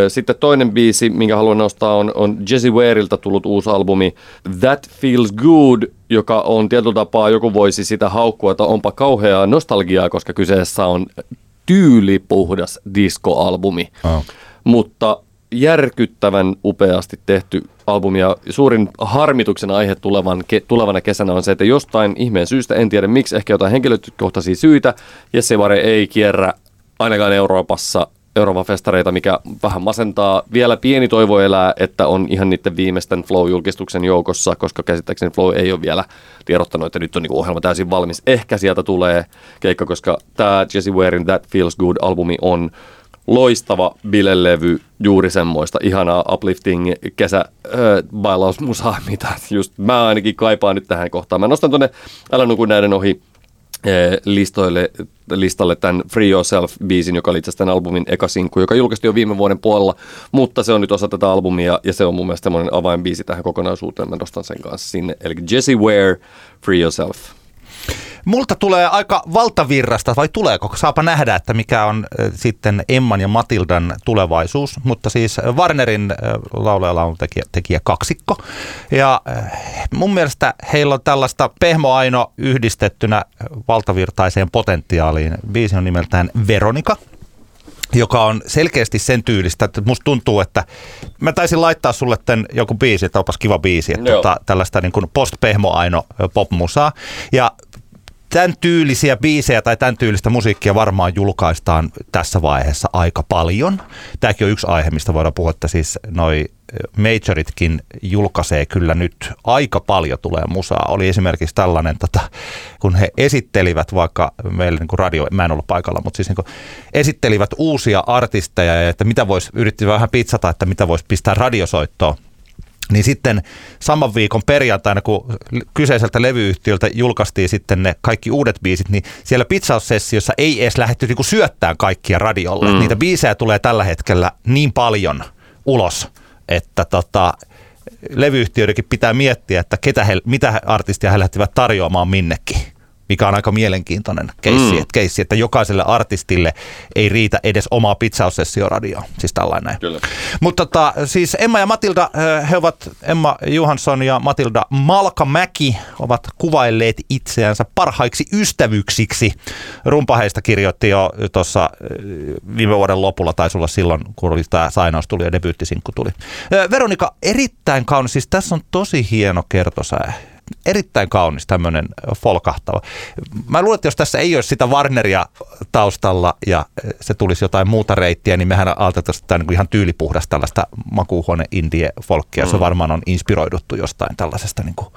Speaker 3: Sitten toinen biisi, minkä haluan nostaa, on, on Jesse Wareilta tullut uusi albumi That Feels Good, joka on tietyllä tapaa, joku voisi sitä haukkua, että onpa kauheaa nostalgiaa, koska kyseessä on tyylipuhdas disco-albumi. Oh. Mutta järkyttävän upeasti tehty albumi ja suurin harmituksen aihe tulevan, ke, tulevana kesänä on se, että jostain ihmeen syystä, en tiedä miksi, ehkä jotain henkilökohtaisia syitä, Jesse Vare ei kierrä ainakaan Euroopassa Euroopan festareita, mikä vähän masentaa. Vielä pieni toivo elää, että on ihan niiden viimeisten Flow-julkistuksen joukossa, koska käsittääkseni Flow ei ole vielä tiedottanut, että nyt on niinku ohjelma täysin valmis. Ehkä sieltä tulee keikka, koska tämä Jesse Warein That Feels Good-albumi on loistava bilelevy, juuri semmoista ihanaa uplifting kesä bailausmusaa, mitä just mä ainakin kaipaan nyt tähän kohtaan. Mä nostan tuonne Älä nuku näiden ohi listoille, listalle tämän Free Yourself-biisin, joka oli itse asiassa tämän albumin eka sinkku, joka julkaistiin jo viime vuoden puolella, mutta se on nyt osa tätä albumia ja se on mun mielestä semmoinen avainbiisi tähän kokonaisuuteen. Mä nostan sen kanssa sinne. Eli Jesse Ware, Free Yourself.
Speaker 2: Multa tulee aika valtavirrasta, vai tuleeko? Saapa nähdä, että mikä on sitten Emman ja Matildan tulevaisuus. Mutta siis Warnerin laulajalla on tekijä, tekijä kaksikko. Ja mun mielestä heillä on tällaista pehmoaino yhdistettynä valtavirtaiseen potentiaaliin. Biisi on nimeltään Veronika. joka on selkeästi sen tyylistä, että musta tuntuu, että mä taisin laittaa sulle tämän joku biisi, että onpas kiva biisi, että tota, tällaista niin kuin post-pehmoaino popmusaa. Ja tämän tyylisiä biisejä tai tämän tyylistä musiikkia varmaan julkaistaan tässä vaiheessa aika paljon. Tämäkin on yksi aihe, mistä voidaan puhua, että siis noi majoritkin julkaisee kyllä nyt aika paljon tulee musaa. Oli esimerkiksi tällainen, tota, kun he esittelivät vaikka meille niin kuin radio, mä en ollut paikalla, mutta siis niin kuin esittelivät uusia artisteja ja että mitä voisi, yritti vähän pizzata, että mitä voisi pistää radiosoittoon niin sitten saman viikon perjantaina, kun kyseiseltä levyyhtiöltä julkaistiin sitten ne kaikki uudet biisit, niin siellä pizzaussessiossa ei edes lähdetty niinku syöttämään kaikkia radiolle. Mm. Niitä biisejä tulee tällä hetkellä niin paljon ulos, että tota, levyyhtiöidenkin pitää miettiä, että ketä he, mitä artistia he lähtivät tarjoamaan minnekin mikä on aika mielenkiintoinen keissi, mm. että, keissi, että jokaiselle artistille ei riitä edes omaa pizzaussessioradioa, siis tällainen. Kyllä. Mutta tota, siis Emma ja Matilda, he ovat, Emma Johansson ja Matilda Malkamäki ovat kuvailleet itseänsä parhaiksi ystävyksiksi. Rumpaheista kirjoitti jo tuossa viime vuoden lopulla, taisi olla silloin, kun tämä sainaus tuli ja debyyttisinkku tuli. Veronika, erittäin kaunis, siis tässä on tosi hieno kertosää erittäin kaunis tämmöinen folkahtava. Mä luulen, että jos tässä ei olisi sitä Warneria taustalla ja se tulisi jotain muuta reittiä, niin mehän ajateltaisiin tämä niin ihan tyylipuhdasta tällaista makuuhuone indie folkkia. Mm. Se varmaan on inspiroiduttu jostain tällaisesta niin kuin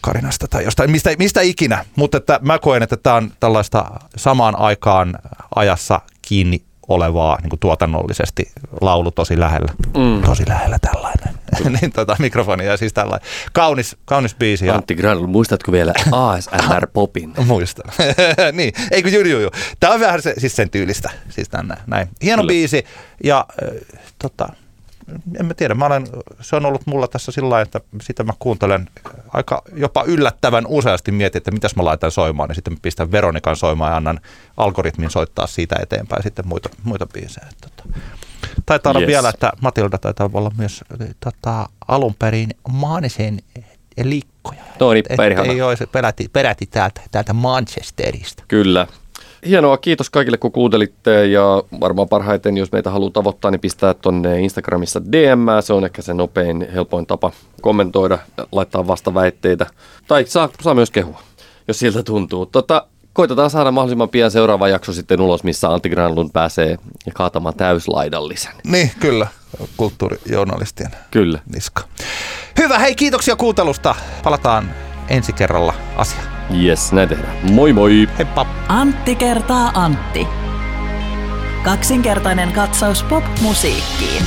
Speaker 2: Karinasta tai jostain, mistä, mistä ikinä. Mutta että mä koen, että tämä on tällaista samaan aikaan ajassa kiinni olevaa niin kuin tuotannollisesti laulu tosi lähellä. Mm. Tosi lähellä tällainen. niin tota, mikrofoni ja siis tällainen. Kaunis, kaunis biisi. Ja...
Speaker 3: Antti Granul, muistatko vielä ASMR Popin?
Speaker 2: Muistan. niin, eikö juu, juu, juu. Tämä on vähän se, siis sen tyylistä. Siis tänne, näin. Hieno Kyllä. biisi ja äh, tota, en mä tiedä, mä olen, se on ollut mulla tässä sillä lailla, että sitä mä kuuntelen aika jopa yllättävän useasti mietin, että mitäs mä laitan soimaan, ja sitten mä pistän Veronikan soimaan ja annan algoritmin soittaa siitä eteenpäin sitten muita, muita biisejä. Tota. Taitaa olla yes. vielä, että Matilda taitaa olla myös tota, alun perin maanisen liikkoja.
Speaker 3: No niin,
Speaker 2: ei ole se peräti, peräti täältä, täältä Manchesterista.
Speaker 3: Kyllä. Hienoa, kiitos kaikille kun kuuntelitte ja varmaan parhaiten, jos meitä haluaa tavoittaa, niin pistää tuonne Instagramissa DM, se on ehkä se nopein, helpoin tapa kommentoida, laittaa vastaväitteitä tai saa, saa myös kehua, jos siltä tuntuu. Tota, koitetaan saada mahdollisimman pian seuraava jakso sitten ulos, missä Antti Granlund pääsee kaatamaan täyslaidallisen.
Speaker 2: Niin, kyllä. Kulttuurijournalistien
Speaker 3: kyllä.
Speaker 2: niska. Hyvä, hei kiitoksia kuuntelusta. Palataan ensi kerralla asiaan.
Speaker 3: Yes, näin tehdään. Moi moi!
Speaker 2: Heippa!
Speaker 1: Antti kertaa Antti. Kaksinkertainen katsaus pop-musiikkiin.